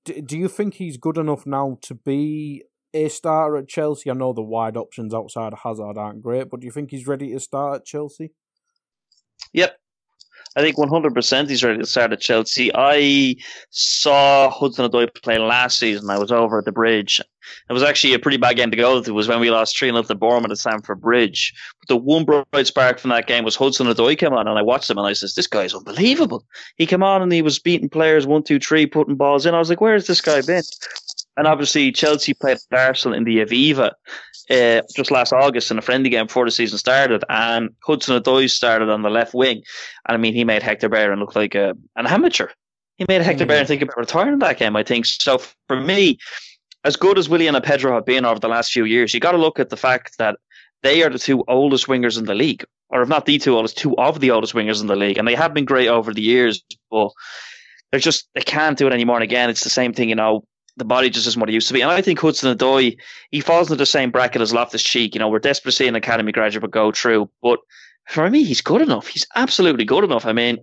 do, do you think he's good enough now to be a starter at Chelsea? I know the wide options outside of Hazard aren't great, but do you think he's ready to start at Chelsea? Yep. I think 100% he's ready to start at Chelsea. I saw Hudson Odoi play last season. I was over at the bridge. It was actually a pretty bad game to go to. It was when we lost 3 0 to Bournemouth at Stamford Bridge. But the one bright spark from that game was Hudson Odoi came on, and I watched him and I says, This guy's unbelievable. He came on and he was beating players one, two, three, putting balls in. I was like, Where's this guy been? And obviously, Chelsea played Arsenal in the Aviva uh, just last August in a friendly game before the season started, and Hudson Odoi started on the left wing. And I mean, he made Hector Bellerin look like a, an amateur. He made Hector Mm. Bellerin think about retiring that game, I think. So for me, as good as Willian and Pedro have been over the last few years, you got to look at the fact that they are the two oldest wingers in the league, or if not the two oldest, two of the oldest wingers in the league, and they have been great over the years, but they're just they can't do it anymore. And again, it's the same thing, you know. The body just isn't what it used to be, and I think Hudson Odoi he falls into the same bracket as Loftus Cheek. You know, we're desperate to see an academy graduate go through, but for me, he's good enough. He's absolutely good enough. I mean,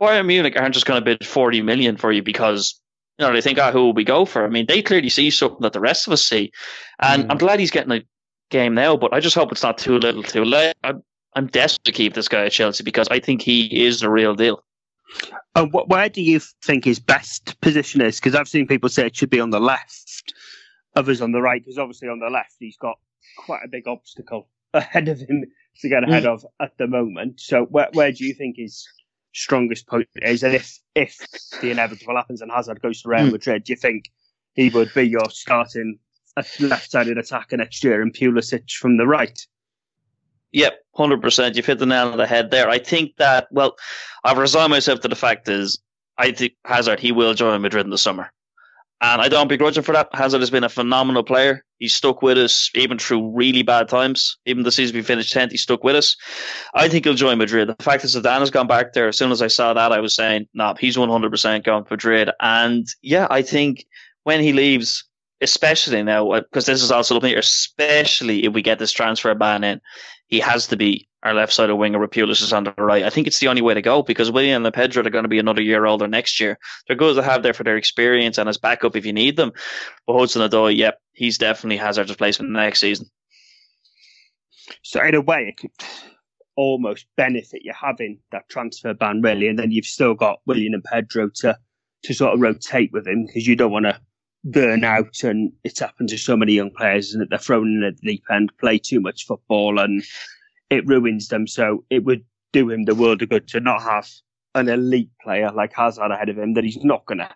Bayern Munich aren't just going to bid forty million for you because you know they think, ah, who will we go for? I mean, they clearly see something that the rest of us see, and Mm. I'm glad he's getting a game now. But I just hope it's not too little, too late. I'm, I'm desperate to keep this guy at Chelsea because I think he is the real deal. And wh- where do you think his best position is? Because I've seen people say it should be on the left, others on the right. Because obviously on the left he's got quite a big obstacle ahead of him to get ahead of at the moment. So where where do you think his strongest point is? And if if the inevitable happens and Hazard goes to Real Hmm. Madrid, do you think he would be your starting left-sided attacker next year and Pulisic from the right? Yep, hundred percent. You've hit the nail on the head there. I think that well, I've resigned myself to the fact is I think Hazard he will join Madrid in the summer. And I don't begrudge him for that. Hazard has been a phenomenal player. He's stuck with us even through really bad times. Even the season we finished 10th, he stuck with us. I think he'll join Madrid. The fact that Zidane has gone back there, as soon as I saw that, I was saying, nah, he's 100% going to Madrid. And yeah, I think when he leaves, especially now, uh, because this is also looking especially if we get this transfer ban in, he has to be our left sided winger with is on the right. I think it's the only way to go because Willian and Pedro are going to be another year older next year. They're good to have there for their experience and as backup if you need them. But Hudson-Odoi, yep, he's definitely Hazard's replacement next season. So in a way, it could almost benefit you having that transfer ban, really, and then you've still got Willian and Pedro to to sort of rotate with him because you don't want to burn out. And it's happened to so many young players, and they're thrown in at the deep end, play too much football, and it ruins them. So it would do him the world of good to not have an elite player like Hazard ahead of him that he's not going to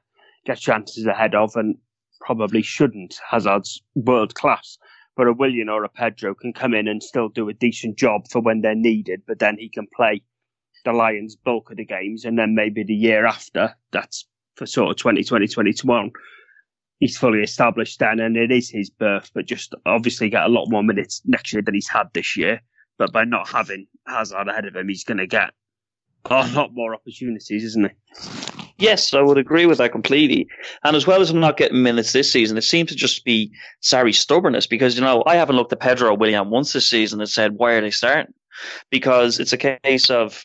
get chances ahead of and probably shouldn't. Hazard's world class. But a Willian or a Pedro can come in and still do a decent job for when they're needed, but then he can play the Lions bulk of the games and then maybe the year after, that's for sort of 2020, 2021, he's fully established then and it is his berth, but just obviously get a lot more minutes next year than he's had this year. But by not having Hazard ahead of him, he's going to get a lot more opportunities, isn't he? Yes, I would agree with that completely. And as well as him not getting minutes this season, it seems to just be Sarri's stubbornness because, you know, I haven't looked at Pedro or Willian once this season and said, why are they starting? Because it's a case of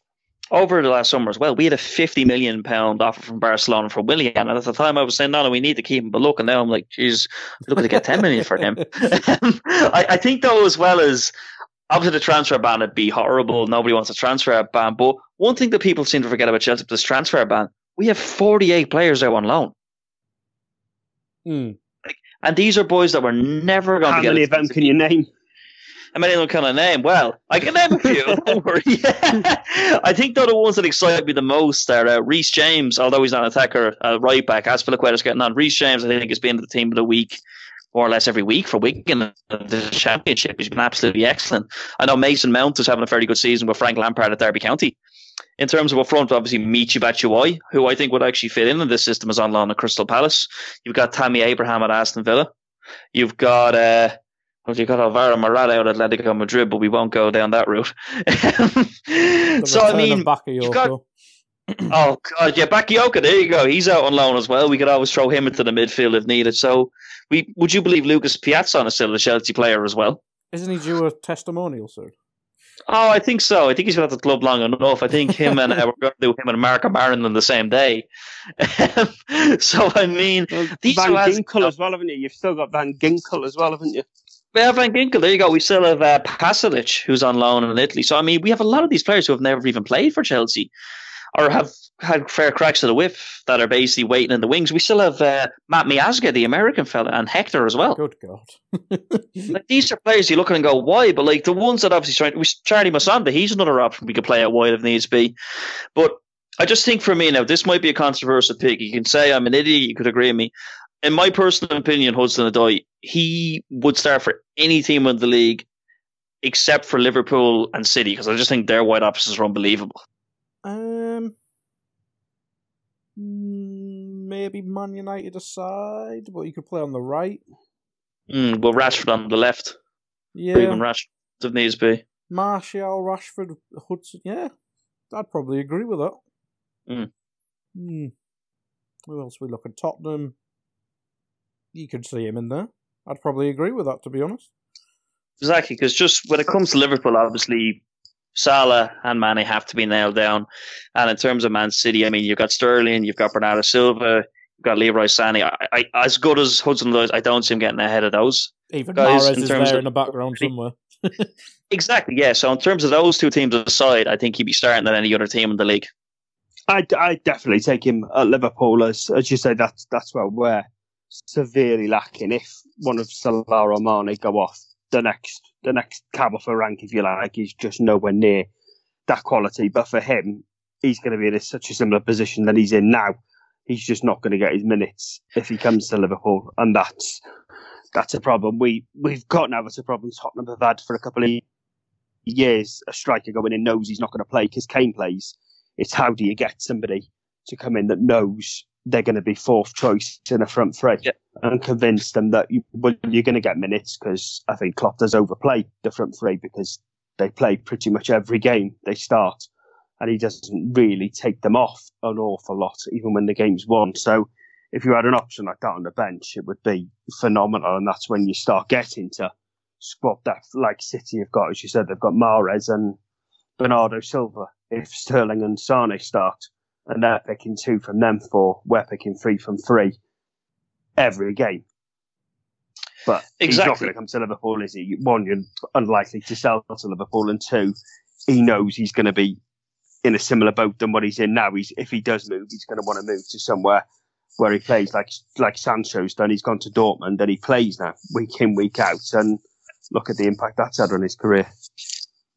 over the last summer as well, we had a fifty million pound offer from Barcelona for Willian, and at the time I was saying, no, no, we need to keep him. But look, and now I'm like, geez, looking to get ten million for him. I, I, think though, as well as obviously the transfer ban would be horrible. Nobody wants a transfer ban. But one thing that people seem to forget about Chelsea, this transfer ban, we have 48 players out on loan. Hmm. And these are boys that were never going How to get. many of them can you name? How many of them can I name? Well, I can name a few. don't worry. I think though the ones that excite me the most are uh, Reece James, although he's not an attacker, uh, right back. As Azpilicueta's getting on. Reece James, I think, has been the team of the week more or less every week for Wigan in the championship. He's been absolutely excellent. I know Mason Mount is having a fairly good season with Frank Lampard at Derby County. In terms of up front, obviously Michy Batshuayi, who I think would actually fit in in this system, is on loan at Crystal Palace. You've got Tammy Abraham at Aston Villa. You've got uh, well, you've got Alvaro Morata out at Atletico Madrid, but we won't go down that route. so I mean, you've got, oh god, yeah, Bakayoko. There you go. He's out on loan as well. We could always throw him into the midfield if needed. So we would you believe Lucas Piazon is still a Chelsea player as well? Isn't he due a testimonial soon? Oh, I think so. I think he's been at the club long enough. I think him and uh, we're going to do him and Marko Marin on the same day. so I mean, well, Van Ginkel as well, haven't you? You've still got Van Ginkel as well, haven't you? Yeah, Van Ginkel. There you go. We still have uh, Pasalic, who's on loan in Italy. So I mean, we have a lot of these players who have never even played for Chelsea, or have had fair cracks to the whip that are basically waiting in the wings. We still have uh, Matt Miazga, the American fella, and Hector as well. Good God. like these are players you look at and go, why? But like the ones that obviously trying, Charlie Musonda, he's another option we could play out wide if needs be. But I just think for me now, this might be a controversial pick. You can say I'm an idiot, you could agree with me. In my personal opinion, Hudson-Odoi, he would start for any team in the league except for Liverpool and City because I just think their wide options are unbelievable. Um, Mm, maybe Man United aside, but you could play on the right. Mm, well, Rashford on the left. Yeah. Or even Rashford if needs be. Martial, Rashford, Hudson. Yeah, I'd probably agree with that. Mm. Hmm. Who else we look at? Tottenham. You could see him in there. I'd probably agree with that, to be honest. Exactly, because just when it comes to Liverpool, obviously Salah and Mane have to be nailed down. And in terms of Man City, I mean, you've got Sterling, you've got Bernardo Silva, you've got Leroy Sané. I, I, as good as Hudson those, I don't see him getting ahead of those. Even guys, Mahrez is there of, in the background somewhere. exactly, yeah. So in terms of those two teams aside, I think he'd be starting than any other team in the league. I I definitely take him at Liverpool as as you say. That's that's where we're severely lacking. If one of Salah or Mane go off, the next the next cab off a rank, if you like, is just nowhere near that quality. But for him, he's going to be in such a similar position that he's in now. He's just not going to get his minutes if he comes to Liverpool, and that's that's a problem. We we've got now. It's a problem Tottenham have had for a couple of years. A striker going in knows he's not going to play because Kane plays. It's how do you get somebody to come in that knows they're going to be fourth choice in a front three Yeah. and convince them that you, well, you're going to get minutes because I think Klopp does overplay the front three because they play pretty much every game they start and he doesn't really take them off an awful lot even when the game's won. So if you had an option like that on the bench, it would be phenomenal and that's when you start getting to squad depth like City have got. As you said, they've got Mahrez and Bernardo Silva. If Sterling and Sane start, and they're picking two from them four, we're picking three from three every game. But he's not Exactly. going to come to Liverpool, is he? One, you're unlikely to sell to Liverpool, and two, he knows he's going to be in a similar boat than what he's in now. He's if he does move, he's going to want to move to somewhere where he plays like like Sancho's done. He's gone to Dortmund and he plays now week in week out, and look at the impact that's had on his career.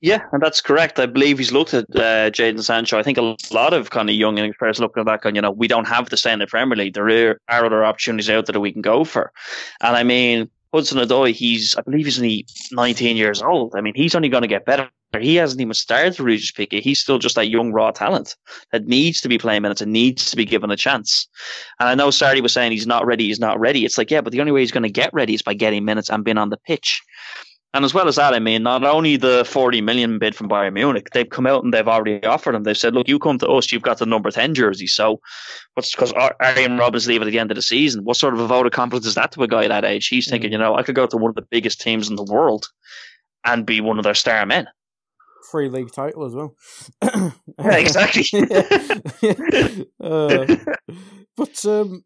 Yeah, and that's correct. I believe he's looked at uh, Jadon Sancho. I think a lot of kind of young English players looking back on, you know, we don't have to stay in the Premier League. There are, other opportunities out there that we can go for. And I mean, Hudson Odoi, he's, I believe he's only 19 years old. I mean, he's only going to get better. He hasn't even started to reach his peak. He's still just that young raw talent that needs to be playing minutes and needs to be given a chance. And I know Sarri was saying he's not ready, he's not ready. It's like, yeah, but the only way he's going to get ready is by getting minutes and being on the pitch. And as well as that, I mean, not only the 40 million bid from Bayern Munich, they've come out and they've already offered him. They've said, look, you come to us, you've got the number 10 jersey. So what's because Arjen Robben's leaving at the end of the season. What sort of a vote of confidence is that to a guy that age? He's thinking, you know, I could go to one of the biggest teams in the world and be one of their star men. Free league title as well. Yeah, exactly. uh, but um,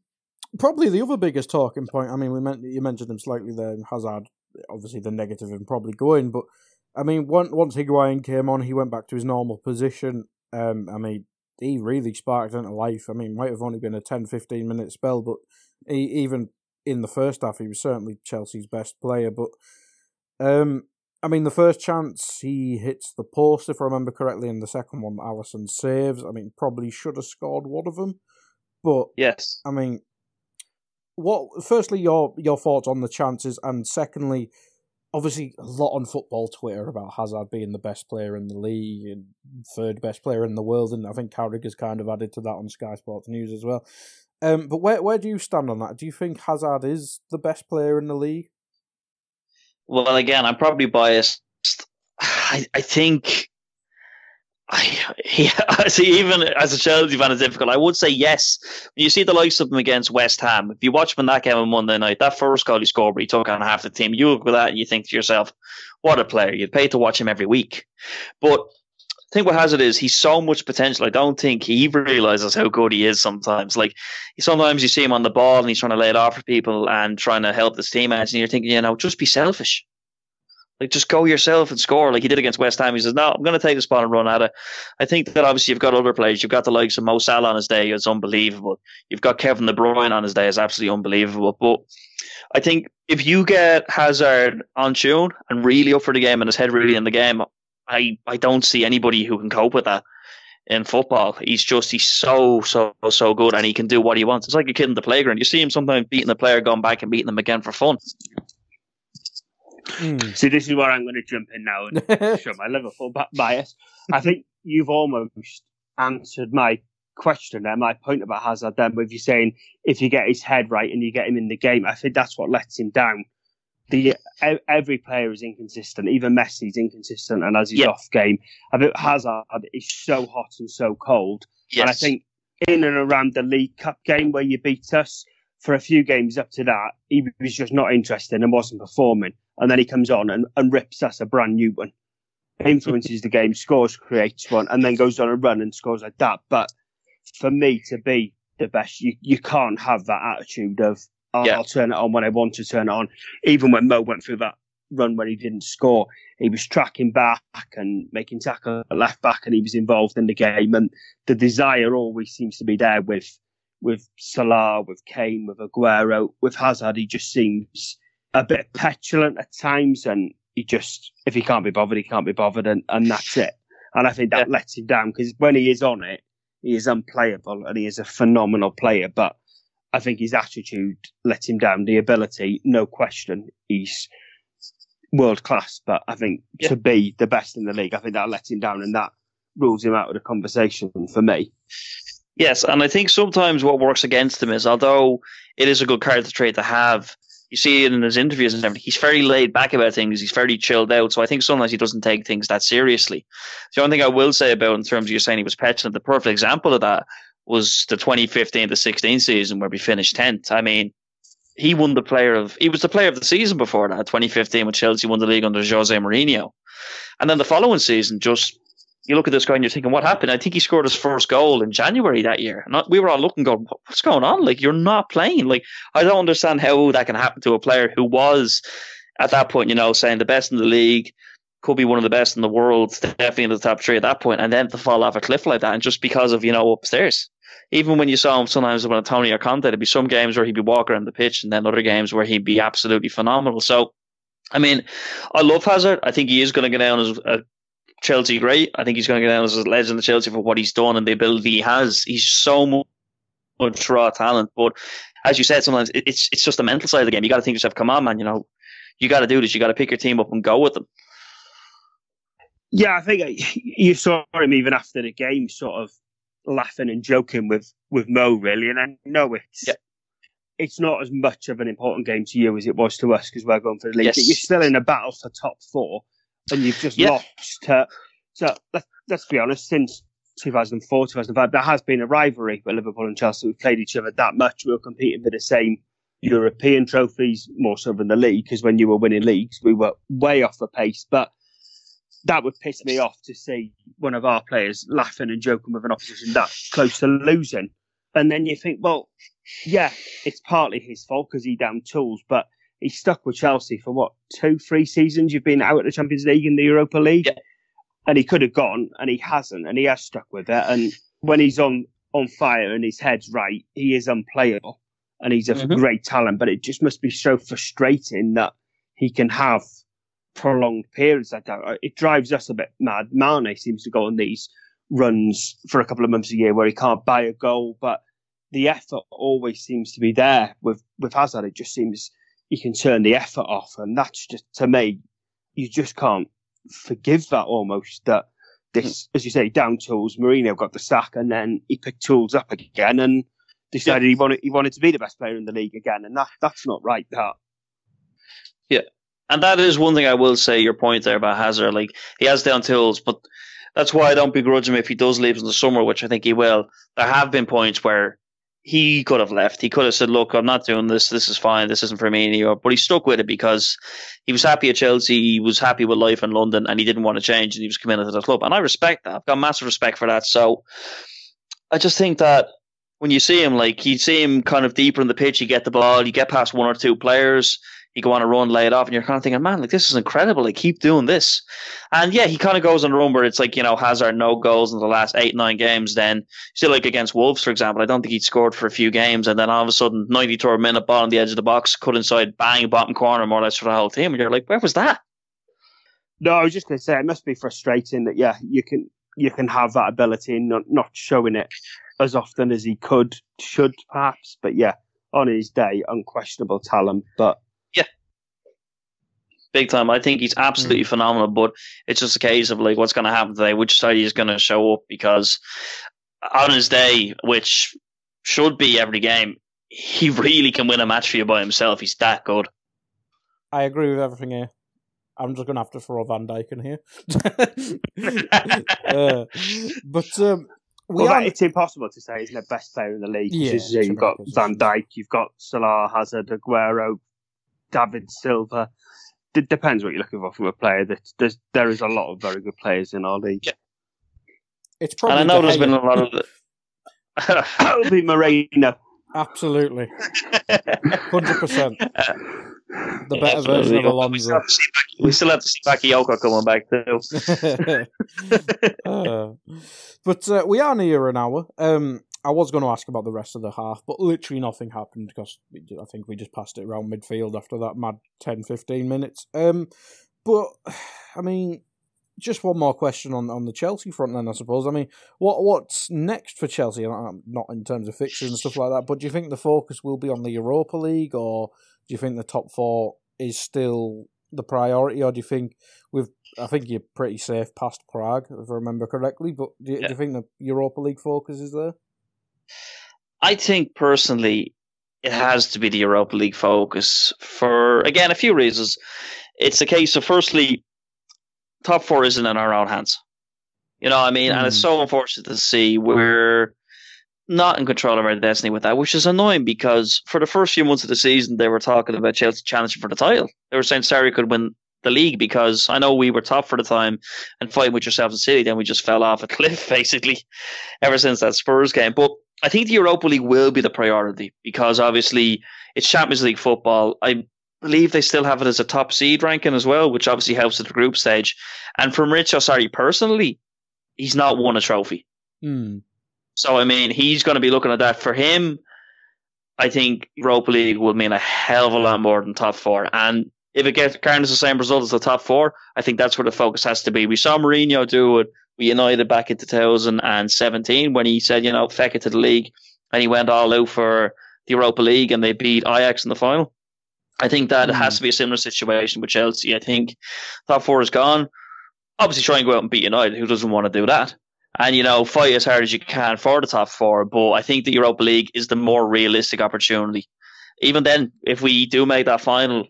probably the other biggest talking point. I mean, we meant you mentioned him slightly there. Hazard, obviously the negative and probably going, but I mean, once once Higuain came on, he went back to his normal position. Um, I mean, he really sparked into life. I mean, might have only been a 10, 15 minute spell, but he, even in the first half, he was certainly Chelsea's best player. But um, I mean, the first chance he hits the post, if I remember correctly, and the second one Alisson saves. I mean, probably should have scored one of them, but Yes. I mean, what? Firstly, your your thoughts on the chances, and secondly, obviously a lot on football Twitter about Hazard being the best player in the league and third best player in the world, and I think Carragher's kind of added to that on Sky Sports News as well. Um, but where where do you stand on that? Do you think Hazard is the best player in the league? Well, again, I'm probably biased. I, I think. I, yeah, see, even as a Chelsea fan, it's difficult. I would say yes. When you see the likes of him against West Ham, if you watch him in that game on Monday night, that first goal he scored, he took on half the team, you look at that and you think to yourself, what a player. You'd pay to watch him every week. But the thing with Hazard is he's so much potential. I don't think he realizes how good he is sometimes. Like, sometimes you see him on the ball and he's trying to lay it off for people and trying to help his teammates, and you're thinking, you know, just be selfish. Like, just go yourself and score like he did against West Ham. He says, no, I'm going to take the spot and run at it. I think that obviously you've got other players. You've got the likes of Mo Salah on his day. It's unbelievable. You've got Kevin De Bruyne on his day. It's absolutely unbelievable. But I think if you get Hazard on tune and really up for the game and his head really in the game, I, I don't see anybody who can cope with that in football. He's just he's so so so good, and he can do what he wants. It's like a kid in the playground. You see him sometimes beating the player, going back and beating them again for fun. Mm. See, this is where I'm going to jump in now and show my Liverpool ba- bias. I think you've almost answered my question there, my point about Hazard then, with you saying if you get his head right and you get him in the game, I think that's what lets him down. The e- every player is inconsistent, even Messi's inconsistent, and as he's Yeah. off game, I think Hazard is so hot and so cold. Yes, And I think in and around the League Cup game where you beat us, for a few games up to that, he was just not interested and wasn't performing. And then he comes on and, and rips us a brand new one. Influences the game, scores, creates one, and then goes on a run and scores like that. But for me to be the best, you, you can't have that attitude of, I'll, Yeah. I'll turn it on when I want to turn it on. Even when Mo went through that run when he didn't score, he was tracking back and making tackle at left back and he was involved in the game. And the desire always seems to be there with with Salah, with Kane, with Aguero, with Hazard. He just seems a bit petulant at times, and he just if he can't be bothered, he can't be bothered, and, and that's it. And I think that Yeah. lets him down because when he is on it, he is unplayable and he is a phenomenal player. But I think his attitude lets him down. The ability, no question, he's world class. But I think Yeah. to be the best in the league, I think that lets him down, and that rules him out of the conversation for me. Yes, and I think sometimes what works against him is, although it is a good character trait to have, you see it in his interviews and everything. He's very laid back about things. He's very chilled out. So I think sometimes he doesn't take things that seriously. The only thing I will say about in terms of you saying he was petulant, the perfect example of that was the 2015 to 16 season where we finished 10th. I mean, he won the player of he was the player of the season before that 2015 when Chelsea won the league under Jose Mourinho, and then the following season just you look at this guy and you're thinking what happened? I think he scored his first goal in January that year, and we were all looking going what's going on? Like you're not playing. Like I don't understand how that can happen to a player who was at that point you know saying the best in the league. Could be one of the best in the world, definitely in the top three at that point, and then to fall off a cliff like that, and just because of you know upstairs even when you saw him sometimes when Tony or Conte, there'd be some games where he'd be walking around the pitch and then other games where he'd be absolutely phenomenal. So, I mean, I love Hazard. I think he is going to go down as a Chelsea great. I think he's going to go down as a legend of Chelsea for what he's done and the ability he has. He's so much raw talent. But as you said, sometimes it's it's just the mental side of the game. You got to think yourself, come on, man, you know, you got to do this. You got to pick your team up and go with them. Yeah, I think uh, you saw him even after the game, sort of laughing and joking with with Mo really, and I know it's yeah. it's not as much of an important game to you as it was to us because we're going for the league. Yes. But you're still in a battle for top four, and you've just Yeah. lost. To, so let's, let's be honest, since 2004, 2005, there has been a rivalry with Liverpool and Chelsea. We've played each other that much. We were competing for the same European trophies more so than the league because when you were winning leagues, we were way off the pace. But that would piss me off to see one of our players laughing and joking with an opposition that close to losing. And then you think, well, yeah, it's partly his fault because he damn tools, but he's stuck with Chelsea for what, two, three seasons? You've been out at the Champions League and the Europa League. Yeah. And he could have gone and he hasn't and he has stuck with it. And when he's on, on fire and his head's right, he is unplayable and he's a Mhm. great talent, but it just must be so frustrating that he can have prolonged periods like that. It drives us a bit mad. Mane seems to go on these runs for a couple of months a year where he can't buy a goal, but the effort always seems to be there with with Hazard. It just seems he can turn the effort off, and that's just to me, you just can't forgive that almost. That this, hmm. as you say, down tools. Mourinho got the sack, and then he picked tools up again and decided he wanted he wanted to be the best player in the league again, and that that's not right. That Yeah, And that is one thing I will say. Your point there about Hazard, like he has down tools, but that's why I don't begrudge him if he does leave in the summer, which I think he will. There have been points where he could have left. He could have said, "Look, I'm not doing this. This is fine. This isn't for me anymore." But he stuck with it because he was happy at Chelsea. He was happy with life in London, and he didn't want to change. And he was committed to the club, and I respect that. I've got massive respect for that. So I just think that when you see him, like you see him kind of deeper in the pitch, you get the ball, you get past one or two players, you go on a run, lay it off, and you're kind of thinking, man, like this is incredible. Like keep doing this. And yeah, he kind of goes on a run where it's like you know Hazard no goals in the last eight nine games. Then still like against Wolves, for example, I don't think he'd scored for a few games, and then all of a sudden, 93rd minute ball on the edge of the box, cut inside, bang, bottom corner, more or less for the whole team. And you're like, where was that? No, I was just going to say it must be frustrating that yeah, you can you can have that ability and not not showing it as often as he could should perhaps. But yeah, on his day, unquestionable talent. But big time. I think he's absolutely phenomenal, but it's just a case of like what's going to happen today, which side he's going to show up because on his day, which should be every game, he really can win a match for you by himself. He's that good. I agree with everything here. I'm just going to have to throw Van Dijk in here. uh, but um, we well, are. that- it's impossible to say he's the best player in the league. Yeah, Because, yeah, you've many got Van positions. Dijk, you've got Salah, Hazard, Aguero, David Silva. It depends what you're looking for from a player. There's, there's a lot of very good players in our league. It's probably. And I know there's been a lot of. The- That'll be Moreno. Absolutely, hundred percent. The better Absolutely. version of We Alonso. still have to see Bak- we still have to see Bakayoko coming back too. Uh, but uh, we are near an hour. Um, I was going to ask about the rest of the half, but literally nothing happened because I think we just passed it around midfield after that mad 10 15 minutes. Um, but, I mean, just one more question on, on the Chelsea front, then, I suppose. I mean, what what's next for Chelsea? Uh, Not in terms of fixtures and stuff like that, but do you think the focus will be on the Europa League, or do you think the top four is still the priority, or do you think with I think you're pretty safe past Prague, if I remember correctly. But do you, do you think the Europa League focus is there? I think personally, it has to be the Europa League focus for again a few reasons. It's a case of firstly, top four isn't in our own hands. You know, what I mean, and it's hmm. so unfortunate to see we're not in control of our destiny with that, which is annoying because for the first few months of the season, they were talking about Chelsea challenging for the title. They were saying Sarri could win the league because I know we were top for the time and fighting with yourselves in City, then we just fell off a cliff basically ever since that Spurs game. But I think the Europa League will be the priority because obviously it's Champions League football. I believe they still have it as a top seed ranking as well, which obviously helps at the group stage. And from Maurizio Sarri personally, he's not won a trophy. Hmm. So I mean, he's going to be looking at that. For him, I think Europa League will mean a hell of a lot more than top four. And if it gets Cardinals the same result as the top four, I think that's where the focus has to be. We saw Mourinho do it United back in 2017 when he said, you know, feck it to the league, and he went all out for the Europa League and they beat Ajax in the final. I think that Mm. has to be a similar situation with Chelsea. I think top four is gone. Obviously, try and go out and beat United. Who doesn't want to do that? And you know, fight as hard as you can for the top four. But I think the Europa League is the more realistic opportunity. Even then, if we do make that final,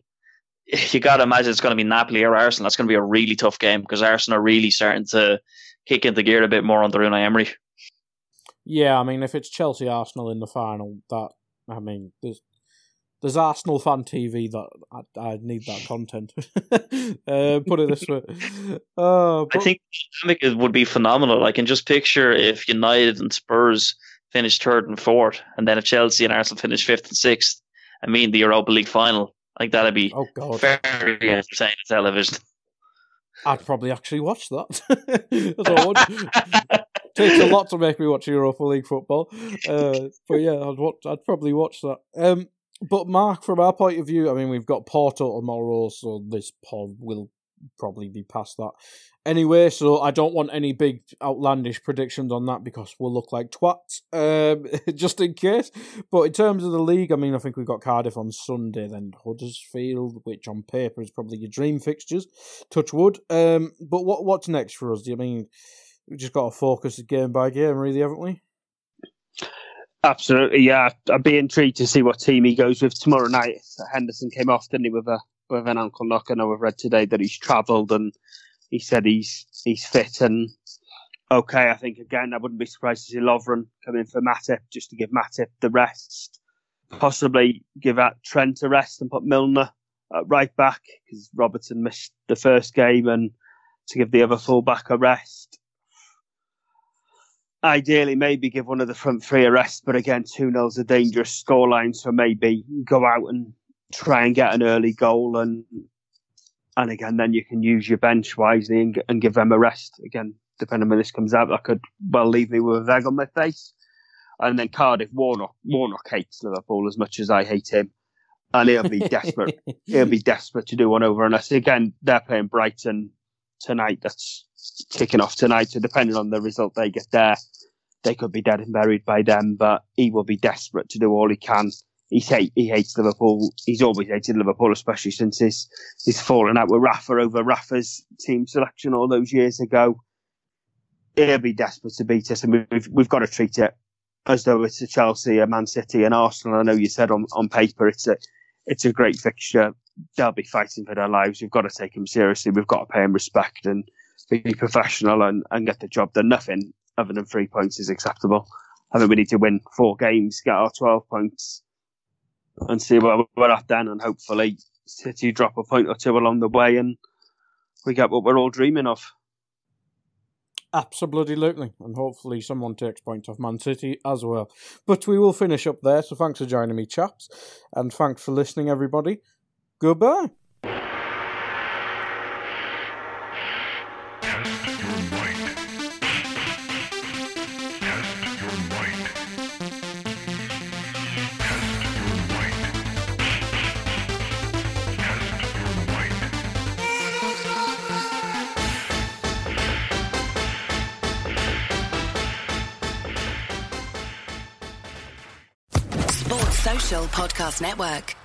you got to imagine it's going to be Napoli or Arsenal. That's going to be a really tough game because Arsenal are really starting to kick into gear a bit more under Unai Emery. Yeah, I mean, if it's Chelsea Arsenal in the final, that I mean, there's there's Arsenal fan TV that I, I need that content. uh, put it this way, uh, I think is- would be phenomenal. I can just picture if United and Spurs finish third and fourth, and then if Chelsea and Arsenal finish fifth and sixth, I mean the Europa League final. Like that'd be oh god, very entertaining television. I'd probably actually watch that. I want. takes a lot to make me watch Europa League football, uh, but yeah, I'd watch. I'd probably watch that. Um, but Mark, from our point of view, I mean, we've got Porto tomorrow, so this pod will probably be past that anyway. So I don't want any big outlandish predictions on that because we'll look like twats, um, just in case. But in terms of the league, I mean, I think we've got Cardiff on Sunday, then Huddersfield, which on paper is probably your dream fixtures. Touch wood. Um, but what what's next for us? Do you mean we just got to focus game by game, really, haven't we? Absolutely, yeah. I'd be intrigued to see what team he goes with tomorrow night. Henderson came off, didn't he, with a with an ankle knock? I know I've read today that he's travelled and he said he's he's fit and okay. I think again, I wouldn't be surprised to see Lovren come in for Matip just to give Matip the rest. Possibly give out Trent a rest and put Milner at right back because Robertson missed the first game and to give the other fullback a rest ideally maybe give one of the front three a rest, but again, 2 0's a dangerous scoreline, so maybe go out and try and get an early goal and and again then you can use your bench wisely and, and give them a rest. Again, depending on when this comes out, that could well leave me with a egg on my face. And then Cardiff, Warnock, Warnock hates Liverpool as much as I hate him. And he'll be desperate. He'll be desperate to do one over us. Again, they're playing Brighton tonight. That's kicking off tonight. So depending on the result they get there, they could be dead and buried by them. But he will be desperate to do all he can. He's hate, he hates Liverpool. He's always hated Liverpool, especially since his his falling out with Rafa over Rafa's team selection all those years ago. He'll be desperate to beat us, and we've we've got to treat it as though it's a Chelsea, a Man City, and Arsenal. I know you said on, on paper it's a it's a great fixture. They'll be fighting for their lives. We've got to take them seriously. We've got to pay them respect and be professional and, and get the job done. Nothing other than three points is acceptable. I think we need to win four games, get our 12 points, and see where we're at then. And hopefully, City drop a point or two along the way and we get what we're all dreaming of. Absolutely, and hopefully someone takes points off Man City as well. But we will finish up there. So thanks for joining me, chaps, and thanks for listening, everybody. Goodbye. Podcast Network.